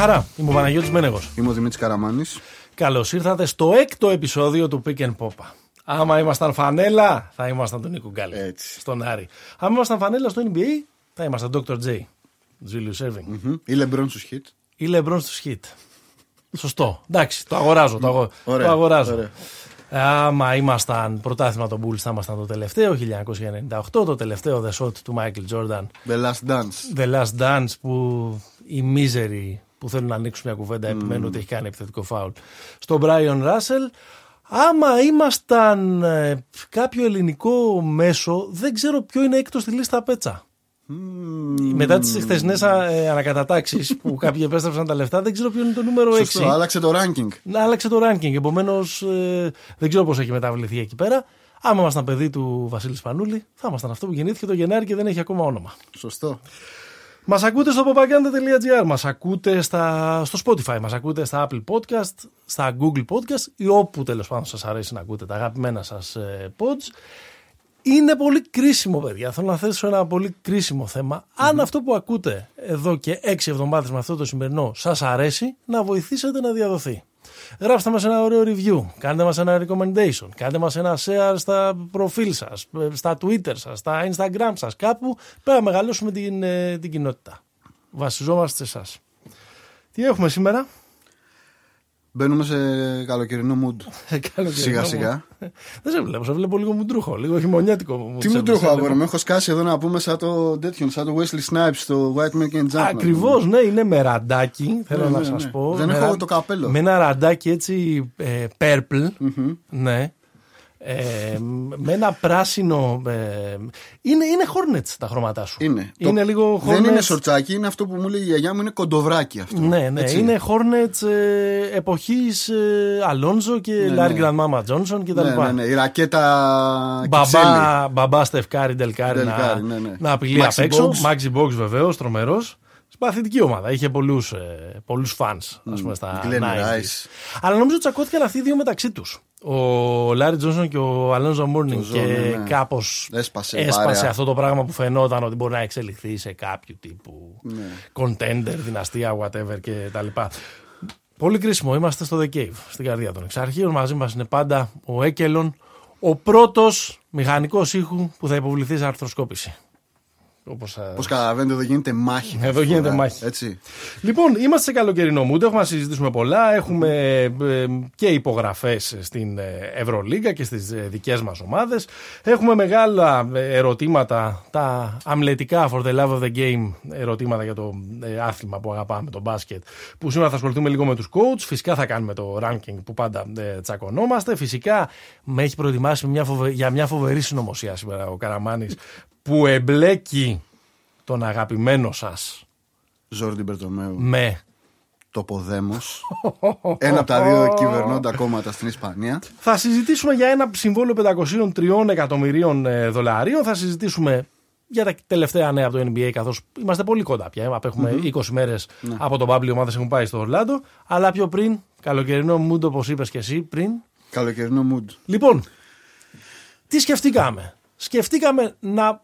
χαρά. Είμαι ο Παναγιώτης Μένεγος. Είμαι ο Δημήτρης Καραμάνης. Καλώς ήρθατε στο έκτο επεισόδιο του Pick and Pop. Άμα ήμασταν φανέλα, θα ήμασταν τον Νίκο Γκάλη. Έτσι. Στον Άρη. Άμα ήμασταν φανέλα στο NBA, θα ήμασταν Dr. J. Julius Erving. Μμμ. Ή Λεμπρόν στους hit. Ή LeBron στους hit. Σωστό. Εντάξει, το αγοράζω. Το, αγο... Ωραία, το αγοράζω. ωραία. Άμα ήμασταν πρωτάθλημα των Bulls, θα ήμασταν το τελευταίο, 1998, το τελευταίο The Shot του Michael Jordan. The Last Dance. The Last Dance που οι μίζεροι που θέλουν να ανοίξουν μια κουβέντα επιμένουν ότι έχει κάνει επιθετικό φάουλ. Στον Brian Russell. Άμα ήμασταν ε, κάποιο ελληνικό μέσο, δεν ξέρω ποιο είναι έκτος στη λίστα πέτσα. Μετά τις χθεσινές ανακατατάξεις που κάποιοι επέστρεψαν τα λεφτά, δεν ξέρω ποιο είναι το νούμερο 6. Σωστό, άλλαξε το ranking. Να άλλαξε το ranking. Επομένως, δεν ξέρω πώς έχει μεταβληθεί εκεί πέρα. Άμα ήμασταν παιδί του Βασίλη Σπανούλη, θα ήμασταν αυτό που γεννήθηκε το Γενάρη και δεν έχει ακόμα όνομα. Σωστό. Μας ακούτε στο popaganda.gr, μας ακούτε στα, στο Spotify, μας ακούτε στα Apple Podcast, στα Google Podcast ή όπου τέλος πάντων σας αρέσει να ακούτε τα αγαπημένα σας ε, pods. Είναι πολύ κρίσιμο, παιδιά. Θέλω να θέσω ένα πολύ κρίσιμο θέμα. Αν αυτό που ακούτε εδώ και έξι εβδομάδες με αυτό το σημερινό σας αρέσει, να βοηθήσετε να διαδοθεί. Γράψτε μας ένα ωραίο review, κάντε μας ένα recommendation, κάντε μας ένα share στα προφίλ σας, στα twitter σας, στα instagram σας, κάπου πρέπει να μεγαλώσουμε την, ε, την κοινότητα. Βασιζόμαστε σε εσάς. Τι έχουμε σήμερα; Μπαίνουμε σε καλοκαιρινό mood. Καλό Σιγά σιγά. Δεν σε βλέπω, σε βλέπω λίγο μουντρούχο, λίγο χειμωνιάτικο. μου Τι σε- μου τρώχω σε αγόρι βλέπω. μου, έχω σκάσει εδώ να πούμε σαν το τέτοιον, σαν το Wesley Snipes στο White Man Can't Jump. Ακριβώς, ναι, είναι με ραντάκι, θέλω Ναι, να ναι, σας ναι. πω. Δεν Με έχω ρα- το καπέλο. Με ένα ραντάκι έτσι ε, purple, ναι. Ε, με ένα πράσινο. ε, είναι, είναι Hornets τα χρώματά σου. Είναι. Είναι Το- λίγο Hornets. Δεν είναι σορτσάκι, είναι αυτό που μου λέει η γιαγιά μου, είναι κοντοβράκι αυτό. Ναι, ναι. Έτσι. Είναι Hornets ε, εποχής ε, Αλόνζο και Ναι, Larry ναι. Grandmama Johnson κτλ. Ναι, ναι, ναι. Η ρακέτα Κυψέλη. Μπαμπά, μπαμπά Στεφκάρη, Ντελκάρη να, Ντελκάρη, ναι, ναι. να απειλεί Maxi απ' έξω. Box. Μάξι Box βεβαίως, τρομερός. Συμπαθητική ομάδα. Είχε πολλούς πολλούς fans ας πούμε, στα Glenn 90s. Rice. Αλλά νομίζω ότι τσακώθηκαν αυτοί οι δύο μεταξύ τους. Ο Λάρι Τζόνσον και ο Αλόνζο Μόρνινγκ. Ζω, Και ναι, ναι. κάπως Έσπασε έσπασε παρέα. αυτό το πράγμα που φαινόταν ότι μπορεί να εξελιχθεί σε κάποιο τύπου Ναι. contender, δυναστεία, whatever κτλ. Πολύ κρίσιμο. Είμαστε στο The Cave, στην καρδιά των Εξαρχείων. Μαζί μας είναι πάντα ο Έκελον, ο πρώτος μηχανικός ήχου που θα υποβληθεί σε αρθροσκόπηση. Όπως, ε, Πώ καταλαβαίνετε, εδώ γίνεται μάχη. Εδώ αυτή τη γίνεται φορά, μάχη. Έτσι. Λοιπόν, είμαστε σε καλοκαιρινό mood. Έχουμε να συζητήσουμε πολλά. Έχουμε ε, και υπογραφές στην ε, Ευρωλίγκα και στις δικές μας ομάδες. Έχουμε μεγάλα ε, ερωτήματα, τα αμλετικά for the love of the game ερωτήματα για το ε, άθλημα που αγαπάμε, το μπάσκετ. Που σήμερα θα ασχοληθούμε λίγο με τους coach. Φυσικά θα κάνουμε το ranking που πάντα ε, τσακωνόμαστε. Φυσικά με έχει προετοιμάσει μια φοβε- για μια φοβερή συνωμοσία σήμερα ο Καραμάνης που εμπλέκει τον αγαπημένο σας Ζόρντι Μπερτομέου. με Το Ποδέμο. Ένα από τα δύο κυβερνώντα κόμματα στην Ισπανία. Θα συζητήσουμε για ένα συμβόλαιο 503 εκατομμυρίων ε, δολαρίων. Θα συζητήσουμε για τα τελευταία νέα από το NBA, καθώς είμαστε πολύ κοντά πια. Απέχουμε 20 μέρες από τον Πάμπλη, οι ομάδες έχουν πάει στο Ορλάντο. Αλλά πιο πριν, καλοκαιρινό mood, όπως είπες και εσύ πριν. Καλοκαιρινό mood. Λοιπόν, τι σκεφτήκαμε; Σκεφτήκαμε να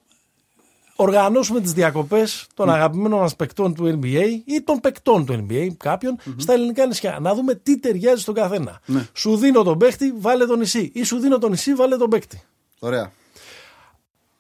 οργανώσουμε τις διακοπές των αγαπημένων μας παικτών του NBA ή των παικτών του NBA κάποιον στα ελληνικά νησιά. Να δούμε τι ταιριάζει στον καθένα. Σου δίνω τον παίχτη, βάλε τον νησί. Ή σου δίνω τον νησί, βάλε τον παίχτη. Ωραία.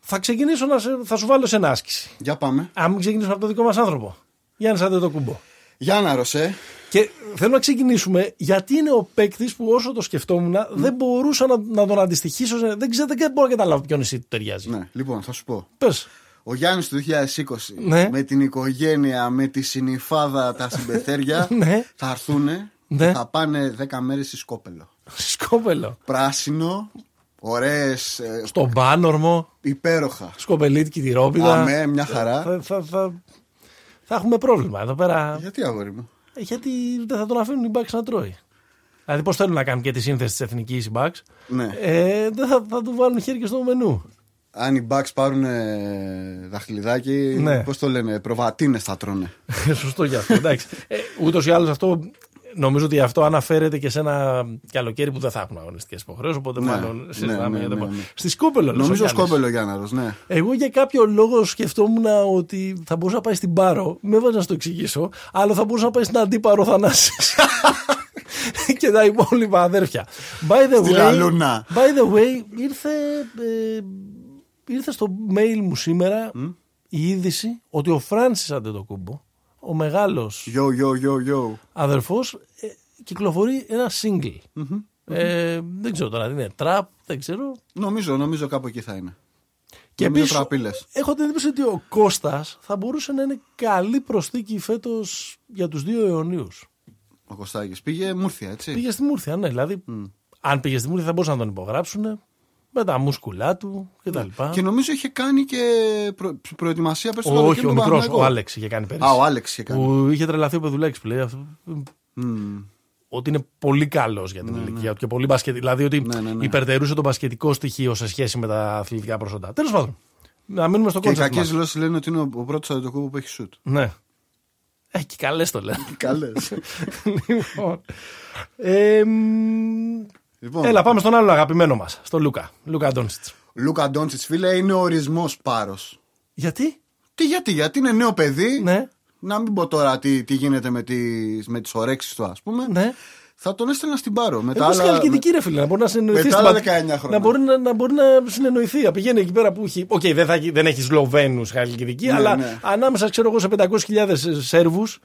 Θα ξεκινήσω να σε, θα σου βάλω σε ένα άσκηση. Για πάμε. Αν μην ξεκινήσουμε από το δικό μας άνθρωπο. Γιάννη Άντε το κουμπό. Για να ρωσέ. Και θέλω να ξεκινήσουμε γιατί είναι ο παίκτης που όσο το σκεφτόμουν δεν μπορούσα να, να τον αντιστοιχίσω. σε- Δεν ξέρω, δεν μπορώ να καταλάβω ποιο νησί του ταιριάζει. Ναι, λοιπόν, θα σου πω. Πες. Ο Γιάννης του 2020 Ναι. με την οικογένεια, με τη συνυφάδα, τα συμπεθέρια Ναι. θα έρθουν Ναι. και θα πάνε 10 μέρες στη Σκόπελο. Σκόπελο. Πράσινο, ωραίες, Στον Πάνορμο, υπέροχα. σκοπελίτικη τη ρόπιδα. Αμέ, μια χαρά. Θα, θα, θα, θα έχουμε πρόβλημα εδώ πέρα. Γιατί αγόρι μου; Ε, Γιατί δεν θα τον αφήνουν οι Bucks να τρώει. Δηλαδή, πώς θέλουν να κάνουν και τη σύνθεση της εθνικής οι Bucks. Ναι. Ε, δεν θα, θα του βάλουν χέρι και στο μενού. Αν οι Bucks πάρουν ε, δαχτυλιδάκι, Ναι. πώς το λένε, προβατίνες θα τρώνε. Σωστό για αυτό. Εντάξει. Ε, Ούτως ή άλλως αυτό νομίζω ότι αυτό αναφέρεται και σε ένα καλοκαίρι που δεν θα έχουν αγωνιστικές υποχρεώσεις. Οπότε Ναι, μάλλον ναι, συζητάμε ναι, για το ναι, επόμενο. ναι. Στη Σκόπελο, λες, ο Νομίζω Γιάννης. σκόπελο Γιάνναρος, ναι. Εγώ για κάποιο λόγο σκεφτόμουν ότι θα μπορούσα να πάει στην Πάρο. Με έβαζε να στο εξηγήσω. Αλλά θα μπορούσα να πάει στην αντίπαρο Θανάσης. και τα υπόλοιπα αδέρφια. By the Στη way, Λαλούνα. by the way ήρθε, ε, ήρθε στο mail μου σήμερα η είδηση ότι ο Φράνσις Αντετοκούμπο, ο μεγάλος Yo, yo, yo, yo. αδερφός, ε, κυκλοφορεί ένα single. Ε, δεν ξέρω τώρα τι είναι, τραπ, δεν ξέρω. Νομίζω, νομίζω κάπου εκεί θα είναι. Και Νομίζω επίσης, τραπήλες. έχω την εντύπωση ότι ο Κώστας θα μπορούσε να είναι καλή προσθήκη φέτος για τους δύο αιωνίους. Ο Κωστάκης πήγε Μούρθια, έτσι. Πήγε στη Μούρθια, ναι. Δηλαδή, αν πήγε στη Μούρθια θα μπορούσαν να τον υπογράψουν με τα μούσκουλα του κτλ. Και νομίζω είχε κάνει και προ... προετοιμασία πέρσι το Όχι, καλοκαίρι ο με τον μικρός, Παναθηναϊκό. ο Άλεξ είχε κάνει πέρυσι. Α, ο Άλεξ είχε κάνει. Που είχε τρελαθεί ο Πεδουλάκη που λέει αυτό. Μμμ. Ότι είναι πολύ καλός για την ηλικία του και πολύ μπασκετ... Δηλαδή ότι Ναι, ναι, ναι. υπερτερούσε το μπασκετικό στοιχείο σε σχέση με τα αθλητικά προσόντα. Τέλος πάντων. Να μείνουμε στο Και οι concept. κακές μας. δηλώσεις λένε ότι είναι ο, ο πρώτος Αντετοκούνμπο που έχει σουτ. Ναι. Έχει και καλές το λένε. Καλές. λοιπόν. Ε, μ, λοιπόν, Έλα, πάμε στον άλλο αγαπημένο μας, στον Λούκα. Λούκα Ντόνσιτς. Λούκα Ντόντσιτς, φίλε, είναι ο ορισμός Πάρος. Γιατί; Τι γιατί, γιατί είναι νέο παιδί. Ναι, Να μην πω τώρα τι, τι γίνεται με τις, με τις ορέξεις του, ας πούμε. ναι. Θα τον έστελνα στην Πάρο. Με τα Εγώ άλλα- Χαλκιδική ρε φίλε, να μπορεί να συνεννοηθεί. με τα στην άλλα πατ- 19 χρόνια. Να μπορεί να, να, μπορεί να συνεννοηθεί. Να Πηγαίνει εκεί πέρα που έχει. Οκ, δεν, θα, έχει- δεν έχει Σλοβένους Χαλκιδική, Ναι, αλλά ναι. ανάμεσα ξέρω εγώ σε 500.000 Σέρβους,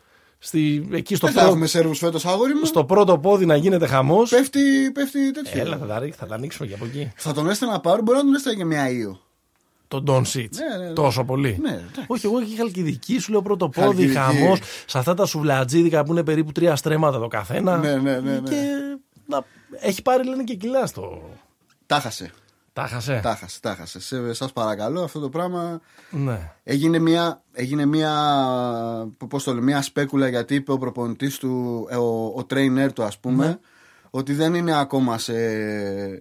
εκεί στο, Δεν θα πρω- έχουμε Σέρβους φέτος, αγόρι μου. στο πρώτο πόδι να γίνεται χαμός. Πέφτει, πέφτει τέτοιο. Έλα, θα τα, ρίξ- θα τα ανοίξουμε και από εκεί. Θα τον έστελνα πάρω, μπορεί να τον έστελνα και μια Ίο. Τον Don Sitch. Ναι, ναι, ναι. Τόσο πολύ. Ναι, εντάξει. Όχι, εγώ εκεί χαλκιδική, σου λέω πρώτο πόδι, Χαλκιδική. χαμός. Σε αυτά τα σουβλατζίδικα που είναι περίπου τρία στρέμματα το καθένα. Ναι, ναι, ναι, ναι. Και να, έχει πάρει λένε και κιλά στο. Τα χάσε. Τα χασέ. Τα χάσε, τα χάσε. Σε, σας παρακαλώ, αυτό το πράγμα Ναι. έγινε μια, έγινε μια, πώς το λέω, μια σπέκουλα γιατί είπε ο προπονητής του, ε, ο, ο trainer του ας πούμε, Ναι. ότι δεν είναι ακόμα σε,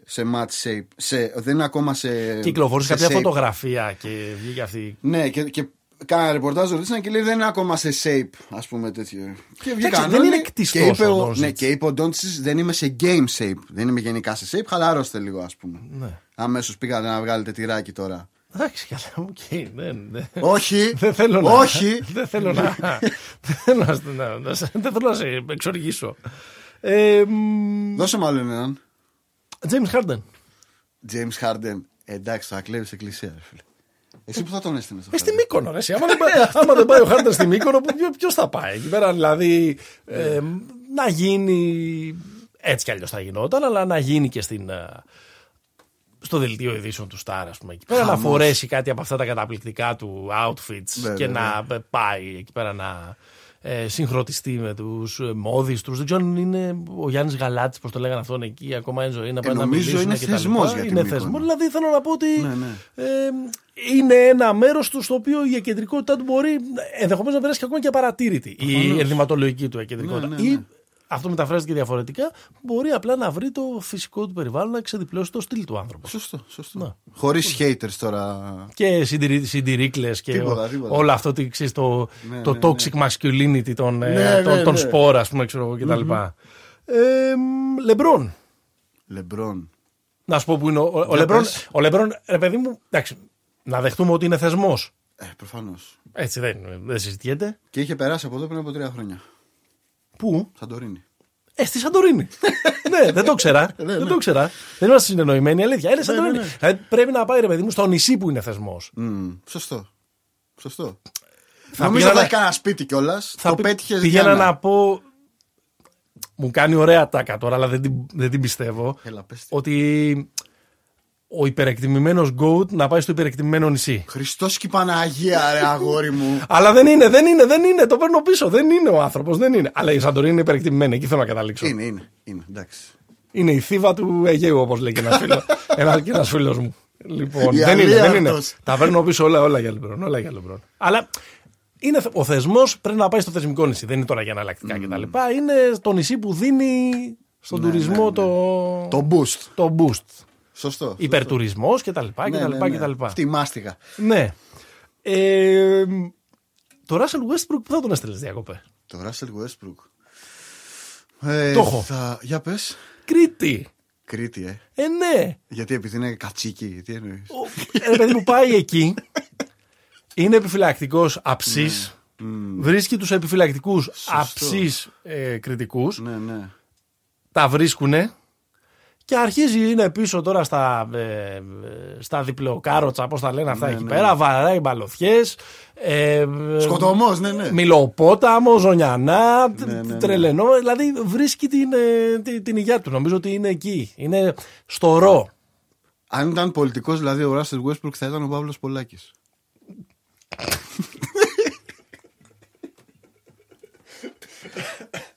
σε match shape, σε, δεν είναι ακόμα σε Κυκλοφόρησε σε κάποια shape. φωτογραφία και βγήκε αυτή. Ναι, και, και κάνα ρεπορτάζ ρωτήσαν και λέει δεν είναι ακόμα σε shape, ας πούμε τέτοιο. Και βγήκαν δεν όλοι είναι κτιστός και είπε, ο ο, Ντόντσιτς. ναι, και είπε ο Ντόντσιτς δεν είμαι σε game shape. Δεν είμαι γενικά σε shape, χαλαρώστε λίγο, ας πούμε. Ναι. Αμέσως πήγατε να βγάλετε τυράκι τώρα. Εντάξει, καλά, οκ. δεν, δεν. Όχι, Δεν θέλω να. όχι. Δεν θέλω να. δεν θέλω να, να, να, σε- δεν θέλω να σε εξοργίσω. Ε, μ, Δώσε μάλλον έναν. James Harden. James Harden. Εντάξει, θα κλέβεις εκκλησία, ρε φίλε. Εσύ που θα τον έστελνες στο Ε, στη Harden? Μύκονο, ρε, εσύ. Άμα δεν, πάει, άμα δεν πάει ο Χάρντεν στη Μύκονο, ποιο θα πάει. Εκεί πέρα δηλαδή ε, να γίνει. Έτσι κι αλλιώς θα γινόταν, αλλά να γίνει και στην, ε, στο δελτίο ειδήσεων του Star, ας πούμε. Εκεί πέρα να Χαμός. φορέσει κάτι από αυτά τα καταπληκτικά του outfits Βέβαια, και βέβαια. να ε, πάει εκεί πέρα να ε, συγχρονιστεί με τους μόδι τους. Δεν ξέρω αν είναι ο Γιάννης Γαλάτης, πώς το λέγανε αυτόν εκεί, ακόμα εν ζωή, να πάει να Ε, νομίζω μιλήσουν είναι και τα λοιπά. θεσμός για τη Είναι Μύκονο. θεσμός. Δηλαδή θέλω να πω ότι Ναι, ναι. ε, είναι ένα μέρος του στο οποίο η εκκεντρικότητά του μπορεί ενδεχομένως να περάσει και ακόμα και απαρατήρητη. Η ενδυματολογική του εκκεντρικότητα. Ναι, ναι, ναι. Ή αυτό μεταφράζεται και διαφορετικά, μπορεί απλά να βρει το φυσικό του περιβάλλον να ξεδιπλώσει το στυλ του άνθρωπου. Σωστό, σωστό. Ναι. Χωρίς haters τώρα. Και συντηρίκλες και Τίποτα, ο- τίποτα. όλο αυτό τι ξέρεις, το, Ναι, το ναι, toxic masculinity των, ε, Ναι, των, ναι, των ναι. σπορ, ας πούμε, ξέρω εγώ κτλ. Ε, Λεμπρόν. Λεμπρόν. Να σου πω που είναι ο, ο, Για Λεμπρόν. πες. Ο Λεμπρόν, ρε παιδί μου, εντάξει, να δεχτούμε ότι είναι θεσμός. Ε, προφανώς. Έτσι δεν, δεν συζητιέται. Και είχε περάσει από εδώ πριν από τρία χρόνια. Πού; Σαντορίνη. Ε, στη Σαντορίνη. ναι, δεν το ξέρα. Ναι, δεν ναι. το ξέρα. Δεν είμαστε συνεννοημένοι, αλήθεια. Είναι Σαντορίνη. ναι. Δηλαδή, πρέπει να πάει, ρε παιδί μου, στο νησί που είναι θεσμός. Μμμ, σωστό. Σωστό. Θα Νομίζω πήγαινα θα να- έχει κανένα σπίτι κιόλας. Το πέτυχες Πήγαινα να πω. Μου κάνει ωραία τάκα τώρα, αλλά δεν την, δεν την πιστεύω. Έλα, πες τη. Ότι ο υπερεκτιμημένος Goat να πάει στο υπερεκτιμημένο νησί. Χριστός και η Παναγία, ρε αγόρι μου. Αλλά δεν είναι, δεν είναι, δεν είναι. Το παίρνω πίσω. Δεν είναι ο άνθρωπος, δεν είναι. Αλλά η Σαντορίνη είναι υπερεκτιμημένη. Εκεί θέλω να καταλήξω. είναι, είναι, είναι, εντάξει. Είναι η θύβα του Αιγαίου, όπως λέει και ένας φίλο ένας, και ένας φίλος μου. Λοιπόν, Η δεν είναι, δεν είναι. αλίαρτος. Τα παίρνω πίσω όλα, όλα για Λεμπρόν. Όλα για Λεμπρόν. Αλλά είναι, ο θεσμός πρέπει να πάει στο θεσμικό νησί. Δεν είναι τώρα για εναλλακτικά κτλ. Είναι το νησί που δίνει στον Ναι, τουρισμό ναι, ναι. το, Το boost. το boost. Σωστό. Υπερτουρισμός κτλ. Ναι, ναι, κτλ, ναι. κτλ. Αυτή η μάστιγα. Ναι. Ε, το Russell Westbrook που θα τον έστελε διακοπέ; Το Russell Westbrook. Ε, Το έχω. θα- Για πες. Κρήτη. Κρήτη, ε. Ε, ναι. Γιατί επειδή είναι κατσίκι, τι εννοείς. Ο- Ένα παιδί μου πάει εκεί. Είναι επιφυλακτικός αψής. Βρίσκει τους επιφυλακτικούς αψής ε, κριτικούς. Ναι, ναι. Τα βρίσκουνε. Και αρχίζει, είναι πίσω τώρα στα, ε, ε, στα διπλοκάροτσα, πώς τα λένε αυτά Ναι, εκεί ναι. πέρα. Βαράει μπαλωθιέ. Ε, Σκοτωμός, ναι, ναι. Μιλοπόταμο, ζωνιανά, Ναι, ναι, ναι. τρελενό. Δηλαδή βρίσκει την, ε, την, την υγεία του. Νομίζω ότι είναι εκεί. Είναι στο ρο. Αν ήταν πολιτικός, δηλαδή ο Ράστερ Westbrook θα ήταν ο Παύλος Πολάκης.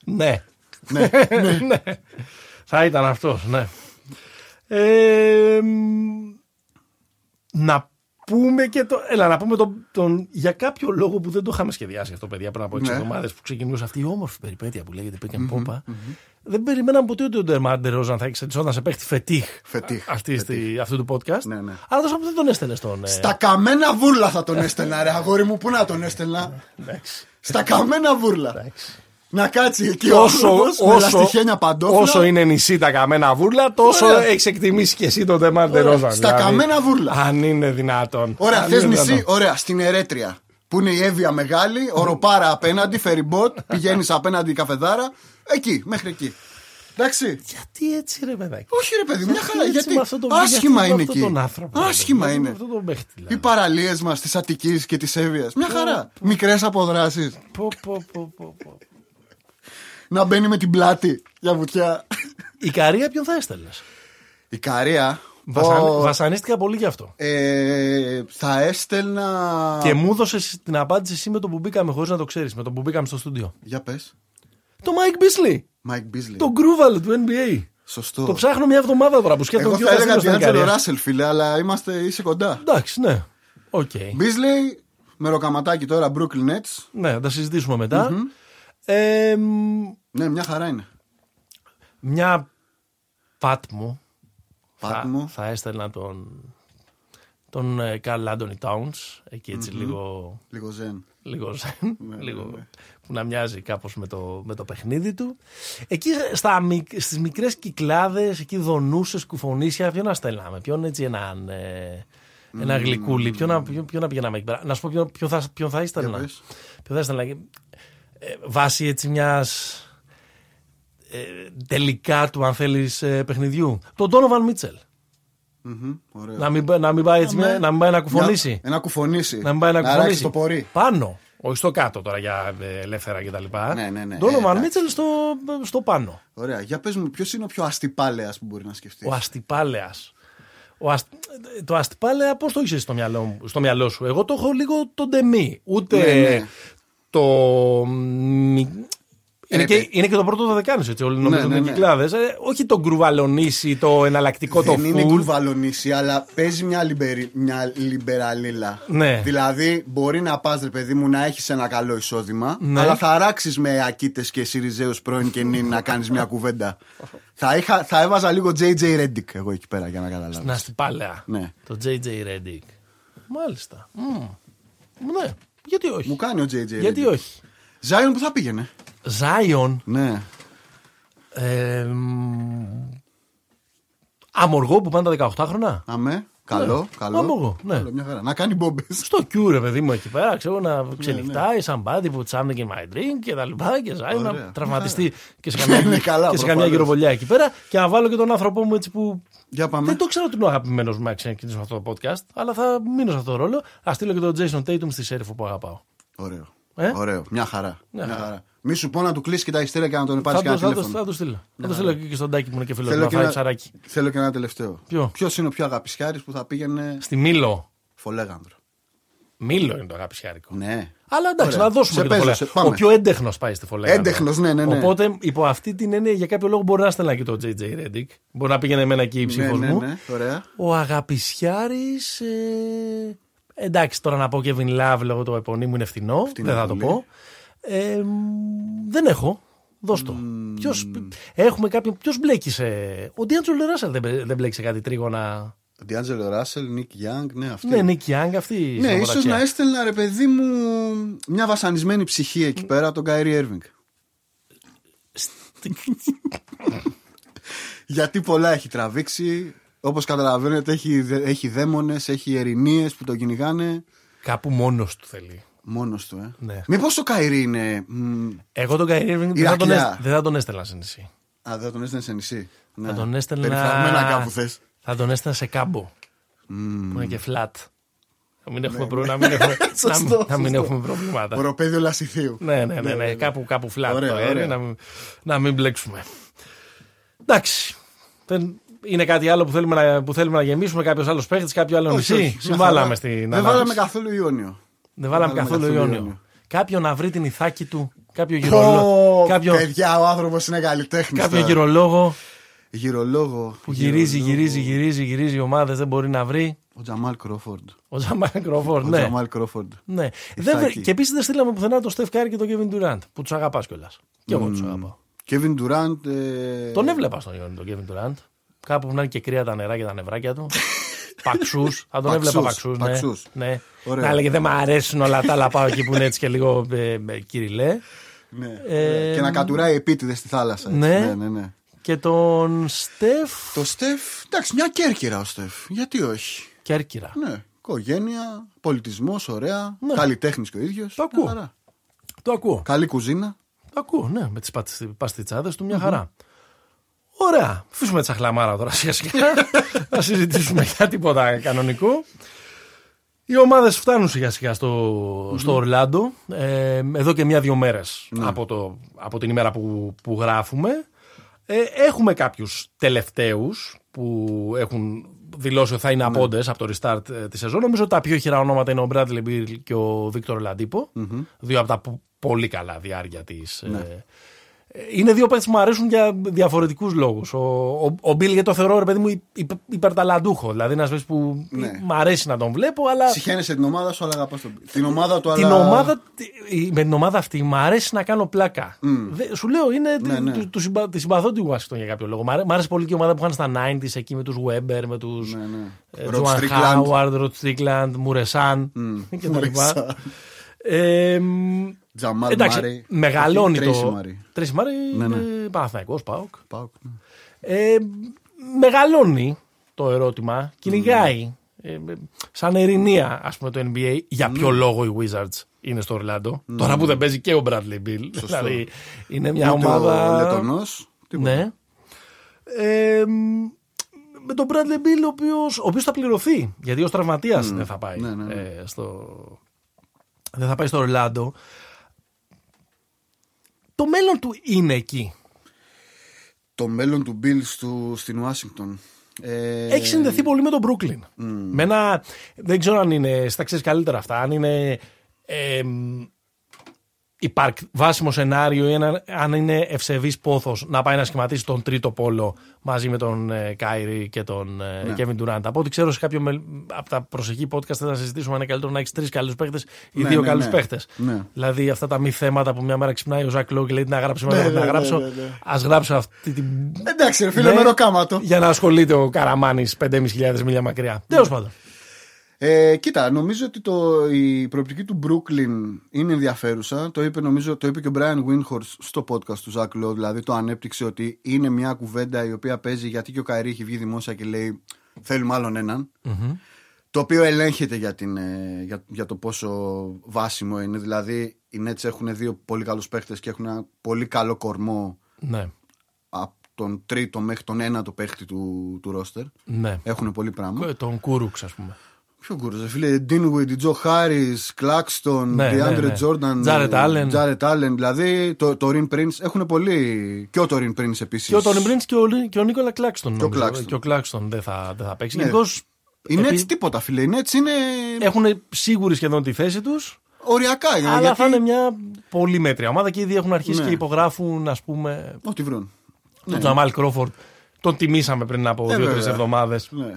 Ναι. ναι, ναι. Θα ήταν αυτός, ναι. Ε, μ, να πούμε και το. Έλα, να πούμε τον, τον- για κάποιο λόγο που δεν το είχαμε σχεδιάσει αυτό, παιδιά, πριν από 6 Ναι. εβδομάδες που ξεκινούσε αυτή η όμορφη περιπέτεια που λέγεται Pick and Popa. Δεν περιμέναμε ποτέ ότι ο Ντερμάντερ Ρόζαν θα εξελισσόταν σε παίχτη φετίχ, Φετίχ, αυτή, στη- αυτού του podcast. Ναι, ναι. Αλλά τόσο που δεν τον έστελνε στον. ε, Στα καμένα βούρλα θα τον έστελνα, ρε αγόρι μου, πού να τον έστελνα; εντάξει. Στα καμένα βούρλα. Εντάξει. Να κάτσει εκεί όσο, ο άνθρωπος με όσο, λαστιχένια παντόφλα. όσο είναι νησί τα καμένα βούρλα, τόσο Ωραία. έχεις εκτιμήσει και εσύ τον Ντεμάντε Ωραία. Ρόζαν. Στα καμένα βούρλα. Αν είναι δυνατόν. Ωραία, Αν θες είναι νησί, δυνατόν. ωραία, στην Ερέτρια. Που είναι η Εύβοια Μεγάλη, οροπάρα απέναντι, φεριμπότ, πηγαίνεις απέναντι η καφεδάρα. Εκεί, μέχρι εκεί. Εντάξει. Γιατί έτσι ρε παιδάκι; Όχι ρε παιδί, μια χαρά. Έτσι Γιατί με αυτό το- άσχημα γιατί με είναι αυτόν εκεί. τον άνθρωπο, ρε Άσχημα παιδί, με είναι. αυτόν τον παίχτη, δηλαδή. Οι παραλίες μας τη Αττικής και τη Εύβοιας. Μια χαρά. Μικρές αποδράσεις. Πω, πω, πω, πω, πω. Να μπαίνει με την πλάτη για βουτιά. Η Καρία ποιον θα έστελνες; Ικαρία. Βασαν... πω, Βασανίστηκα πολύ γι' αυτό. ε, θα έστελνα. Και μου έδωσες την απάντηση εσύ με το που μπήκαμε χωρίς να το ξέρεις. Με το που μπήκαμε στο στούντιο. Για πες. Το Mike Beasley. Mike Beasley. Το Γκρούβαλο του NBA. Σωστό. Το ψάχνω μια εβδομάδα τώρα που σκέφτομαι Εγώ ποιο θα θα έλεγα στείλω στην D'Angelo Ικαρία. Russell, φίλε, αλλά είμαστε, είσαι κοντά. Εντάξει, ναι. Οκ. Beasley, με ροκαματάκι τώρα, Brooklyn Nets. Ναι, θα τα συζητήσουμε μετά. Ε, μ, Ναι, μια χαρά είναι. μια πατ μου. Πατ θα, μου. θα έστελνα τον, τον ε, Carl Anthony Towns. Εκεί έτσι λίγο, Λίγο ζεν. λίγο, ζεν, Ναι, λίγο που να μοιάζει κάπως με το, με το παιχνίδι του. Εκεί στα, μικ- στις μικρές κυκλάδες, εκεί δονούσες, κουφονίσια, ποιον να στέλναμε, ποιον έτσι έναν... ε, ένα γλυκούλι, ποιον να, ποιον, ποιον να πηγαίναμε εκεί πέρα. Να σου πω ποιον, ποιον θα, ποιον θα έστελνα. πες. Ποιον θα έστελνα. Ε, βάσει έτσι μιας ε, τελικά του, αν θέλεις, παιχνιδιού. Τον Donovan Μίτσελ. Μμμ, Ωραίο. Να μην, να μην πάει έτσι, Αμέ. μια- να μην πάει να κουφονήσει. Μια- Ένα κουφονίσει. Να μην πάει να ράξει κουφονήσει. το πορεί. Πάνω. Όχι στο κάτω τώρα για ε, ελεύθερα κτλ. Ναι, ναι, ναι. Donovan Ε, εντάξει. Μίτσελ στο, στο πάνω. Ωραία. Για πες μου, ποιος είναι ο πιο αστυπάλεα που μπορεί να σκεφτείς; Ο αστυπάλεα. Ο ασ... Το αστυπάλεα πώς το είσαι στο μυαλό, μου- στο μυαλό σου; Εγώ το έχω λίγο τον ντεμί. Ούτε Ναι, ναι. το. Μη- Είναι, Ε, και, ε. είναι και το πρώτο δεκάνη, έτσι. Όλοι νομίζουν ναι, ότι ναι. είναι κυκλάδες. Ε, όχι το γκρουβαλονίσι, το εναλλακτικό, το Δεν είναι full. κουρβαλονίσι, αλλά παίζει μια, λιμπερι, μια λιμπεραλίλα. Ναι. Δηλαδή, μπορεί να πας, ρε παιδί μου, να έχεις ένα καλό εισόδημα, Ναι. αλλά θα αράξεις με ακίτες και Σιριζέους πρώην και νυν να κάνεις μια κουβέντα. θα, είχα, θα έβαζα λίγο JJ Reddick εγώ εκεί πέρα για να καταλάβεις. Στην αστυπάλαια. Ναι. Το JJ Reddick. Μάλιστα. Μμ. Ναι. Γιατί όχι; Μου κάνει ο JJ Γιατί Reddick. όχι; Ζάιον που θα πήγαινε. Ζάιον. Ναι. Ε, μ, αμοργό που πάνε τα 18 χρόνια. Αμέ. Καλό, καλό. Αμόγω, ναι. Καλό, μια χαρά. Να κάνει μπόμπε. Στο κιού ρε παιδί μου εκεί πέρα, ξέρω Ναι, να ξενυχτάει σαν μπάντι που τσάμνε και my drink και τα λοιπά και ζάει να Ωραία. τραυματιστεί και σε Ναι, καμιά, καλά, και σε καμιά προφανώς. γυροβολιά εκεί πέρα και να βάλω και τον άνθρωπό μου έτσι που Για πάμε. δεν το ξέρω ότι είναι ο αγαπημένος μου να ξεκινήσω αυτό το podcast, αλλά θα μείνω σε αυτό το ρόλο. Α στείλω και τον Jason Tatum στη σέριφο που αγαπάω. Ωραίο. Ε; Ωραίο. Μια χαρά. Μια Μια χαρά. Χαρά. Μη σου πω να του κλείσει και τα ιστέρια και να τον Θα πάρει το, κανένα θα, το, τηλέφωνο. θα το στείλω. Θα το στείλω και στον τάκι που είναι και φίλος Θέλω να και, φάει ένα, ψαράκι. θέλω και ένα τελευταίο. Ποιο; Ποιος είναι ο πιο αγαπησιάρης που θα πήγαινε Στη Μήλο. φολέγανδρο. Μήλο είναι το αγαπησιάρικο. Ναι. Αλλά εντάξει, Ωραία. να δώσουμε Σε και το παίζω, φολέ. σε- πάμε. Ο πιο έντεχνος πάει στη φολέ. Έντεχνος, ναι, ναι, ναι. Οπότε υπό αυτή την έννοια για κάποιο λόγο μπορεί να στέλνα και το JJ Reddick. Μπορεί να πήγαινε εμένα εκεί η Ναι, ψήφος ναι, μου. ναι. Ωραία. Ο αγαπησιάρης. Ε... Εντάξει, τώρα να πω Kevin Love λόγω του επωνύμου είναι φθηνό. Φτηνό δεν θα το πολύ. πω. Ε, μ, δεν έχω. Δώσ' το. Ποιος, έχουμε κάποιον. Ποιος μπλέκει σε. Ο D'Angelo Russell δεν, μπλέ- δεν μπλέκει σε κάτι τρίγωνα. D'Angelo Russell, Nick Young, ναι, αυτή. Ναι, Nick Young, αυτή η Ναι, ίσως συνομοταξία. να έστελνα ρε παιδί μου μια βασανισμένη ψυχή εκεί πέρα τον Kyrie Irving. Γιατί πολλά έχει τραβήξει. Όπως καταλαβαίνετε, έχει, δε- έχει δαίμονες, έχει ερηνίες που τον κυνηγάνε. Κάπου μόνος του θέλει. Μόνος του, ε. Ναι. Μήπως το Καϊρή είναι. μ, Εγώ τον Kyrie Irving δεν θα τον, Ηρακλιά. έσ- δεν θα τον έστελνα σε νησί. Α, δεν τον έστειλε σε νησί. Ναι. Θα τον έστελνα. Περιφραγμένα κάπου θες. Θα τον έστελνα σε κάμπο. Που είναι και flat. Να μην έχουμε, προ- να μην έχουμε, να, Ναι, Σωστό, μην- να μην σωστό. έχουμε προβλήματα. Οροπέδιο Λασιθίου. Ναι, ναι, ναι, ναι, Κάπου, κάπου flat Ωραία, το αέρι, ωραία. να, μην- να μην μπλέξουμε. Εντάξει. Δεν, είναι κάτι άλλο που θέλουμε να, που θέλουμε να γεμίσουμε, κάποιος άλλος παίχτης, κάποιο άλλο Όχι, νησί; όχι, μια Συμβάλαμε χαρά. στην Δεν ανάπτυξη. βάλαμε καθόλου Ιόνιο. Δεν βάλαμε βάλαμε καθόλου καθόλου Ιόνιο. Ιόνιο. Κάποιο να βρει την ηθάκη του, κάποιο γυρολόγο. Πω, κάποιο Παιδιά, ο άνθρωπος είναι καλλιτέχνης. κάποιο γυρολόγο Γυρολόγο. που γυρίζει, γυρίζει, γυρίζει, γυρίζει ομάδες, δεν μπορεί να βρει. Ο Τζαμάλ Κρόφορντ. Ο Τζαμάλ Κρόφορντ, Ο ναι. Τζαμάλ Κρόφορντ. ναι. Δεν, βρε- Ηθάκη. και επίσης δεν στείλαμε πουθενά τον Στεφ Κάρη και τον Kevin Durant που τους αγαπάς κιόλας. Και εγώ τους αγαπάω. Κέβιν Ντουράντ. ε, Τον έβλεπα στον Ιόνι τον Kevin Durant. Κάπου που να είναι και κρύα τα νερά και τα νευράκια του. Παξούς. Θα τον έβλεπα παξούς. Ναι. Παξούς. ναι. Ωραία. Να έλεγε δεν μ' αρέσουν όλα τα άλλα. Πάω εκεί που είναι έτσι και λίγο ε, ε, κυριλέ. Ναι. Ε, και να κατουράει επίτηδες στη θάλασσα. έτσι. ναι. ναι, ναι, ναι. Και τον Στεφ Το Στεφ, εντάξει, μια κέρκυρα ο Στεφ. Γιατί όχι; Κέρκυρα. Ναι. Οικογένεια, πολιτισμός, ωραία. Ναι. Καλλιτέχνης και ο ίδιος. Το ακούω. Το ακούω. Καλή κουζίνα. Το ακούω, ναι, με τις παστιτσάδες του μια χαρά. Ωραία. Αφήσουμε τη σαχλαμάρα τώρα σιγά σιγά. να συζητήσουμε για τίποτα κανονικό. Οι ομάδες φτάνουν σιγά σιγά στο, στο Ορλάντο. Ε, εδώ και μια-δύο μέρες από, το, από την ημέρα που, που γράφουμε. Ε, έχουμε κάποιους τελευταίους που έχουν δηλώσει ότι θα είναι απόντες από το restart ε, της σεζόν. Νομίζω ότι τα πιο χειρά ονόματα είναι ο Bradley Beal και ο Βίκτορ Λαντίπο. Δύο από τα πο- πολύ καλά διάρκεια της. Είναι δύο παίχτε που μου αρέσουν για διαφορετικούς λόγους. Ο, ο, ο Μπίλ, γιατί το θεωρώ ρε παιδί μου υ- υ- υπερταλαντούχο. Δηλαδή ένας παίχτη που Ναι. μου αρέσει να τον βλέπω, αλλά Συχαίνεσαι την ομάδα σου, αλλά αγαπάς τον. Την ομάδα του, την αλλά. ομάδα, τη- με την ομάδα αυτή μου αρέσει να κάνω πλάκα. Δε- σου λέω, είναι Ναι, ναι. του, του συμπα, τη συμπαθώ τη Washington για κάποιο λόγο. Μ' αρέ- μ' άρεσε πολύ και η ομάδα που είχαν στα 90s εκεί με τους Weber, με τους Ναι, ναι. ε, Rod Joan Strickland. Howard, Rod Strickland, Μουρεσάν και τα λοιπά. Μουρεσάν. Ε, μ, Τζαμάλ εντάξει, Μάρεϊ. μεγαλώνει Τρέισι το. Μάρεϊ. Τρέισι Μάρεϊ, Ναι, ναι. ε, Παναθηναϊκός, ΠΑΟΚ. Πάω, ναι. Ε, μεγαλώνει το ερώτημα, κυνηγάει. ε, ε, σαν ερηνία, ας πούμε, το NBA. Για ποιο Ναι. λόγο οι Wizards είναι στο Ορλάντο. Τώρα που δεν παίζει και ο Bradley Bill. Δηλαδή, είναι μια Ούτε ομάδα. Ο Λετωνό. Ναι. Ε, μ, με τον Bradley Bill, ο οποίος, ο οποίος θα πληρωθεί. Γιατί ως τραυματίας δεν θα πάει Ναι, ναι, ναι. ε, στο... Δεν θα πάει στο Ορλάντο. Το μέλλον του είναι εκεί. Το μέλλον του Bill του, στην Ουάσιγκτον. Ε, Έχει συνδεθεί πολύ με τον Brooklyn. Με ένα, δεν ξέρω αν είναι, στα ξέρεις καλύτερα αυτά, αν είναι ε, υπαρκ, βάσιμο σενάριο ή ένα- αν είναι ευσεβής πόθος να πάει να σχηματίσει τον τρίτο πόλο μαζί με τον ε, Kyrie και τον ε, Kevin Durant. Από ό,τι ξέρω σε κάποιο μελ- από τα προσεχή podcast θα συζητήσουμε αν είναι καλύτερο να έχεις τρεις καλούς παίχτες ή Ναι, δύο ναι, καλούς ναι. παίχτες. Ναι. Δηλαδή αυτά τα μη θέματα που μια μέρα ξυπνάει ο Zach Lowe και λέει τι να γράψω, Ναι, ναι, να ναι, γράψω. ναι, ναι, ναι. Ας γράψω αυτή την Εντάξει, ρε φίλε, Ναι. με ροκάματο. για να ασχολείται ο Καραμάνης 5.500 μίλια μακριά. Τέλος πάντων. Ε, κοίτα, νομίζω ότι το, η προοπτική του Brooklyn είναι ενδιαφέρουσα. Το είπε, νομίζω, το είπε και ο Brian Windhorst στο podcast του Zach Lowe. Δηλαδή το ανέπτυξε ότι είναι μια κουβέντα η οποία παίζει γιατί και ο Kyrie έχει βγει δημόσια και λέει θέλουμε άλλον έναν. Το οποίο ελέγχεται για, την, ε, για, για το πόσο βάσιμο είναι. Δηλαδή οι Nets έχουν δύο πολύ καλούς παίχτες και έχουν ένα πολύ καλό κορμό Ναι. από τον τρίτο μέχρι τον ένατο παίχτη του, του roster. Ναι. Έχουν πολύ πράγμα. Ε, Τον Kurucs, ας πούμε. Ποιον Kurucs, φίλε. Dinwiddie, Joe Harris, Claxton, Ναι, DeAndre ναι, ναι. Jordan, Jared Allen. Jared Allen. Δηλαδή το, Taurean Prince έχουν πολύ. Και ο Taurean Prince επίσης. Και ο Τόνι Μπριντ και ο, και ο Νίκολα Κλάξτον. Και ο νομίζω. Claxton. Και ο Κλάξτον δεν θα, δεν θα παίξει. Ναι. Γενικώς, Είναι επί- έτσι τίποτα, φίλε. Είναι έτσι, είναι. Έχουν σίγουρη σχεδόν τη θέση τους. Οριακά. για- Αλλά γιατί... θα είναι μια πολύ μέτρια ομάδα και ήδη έχουν αρχίσει Ναι. και υπογράφουν, ας πούμε, Ό,τι βρουν. τον Τζαμάλ Κρόφορντ. Τον τιμήσαμε πριν από Ε, δύο-τρεις βέβαια. εβδομάδες. Ναι.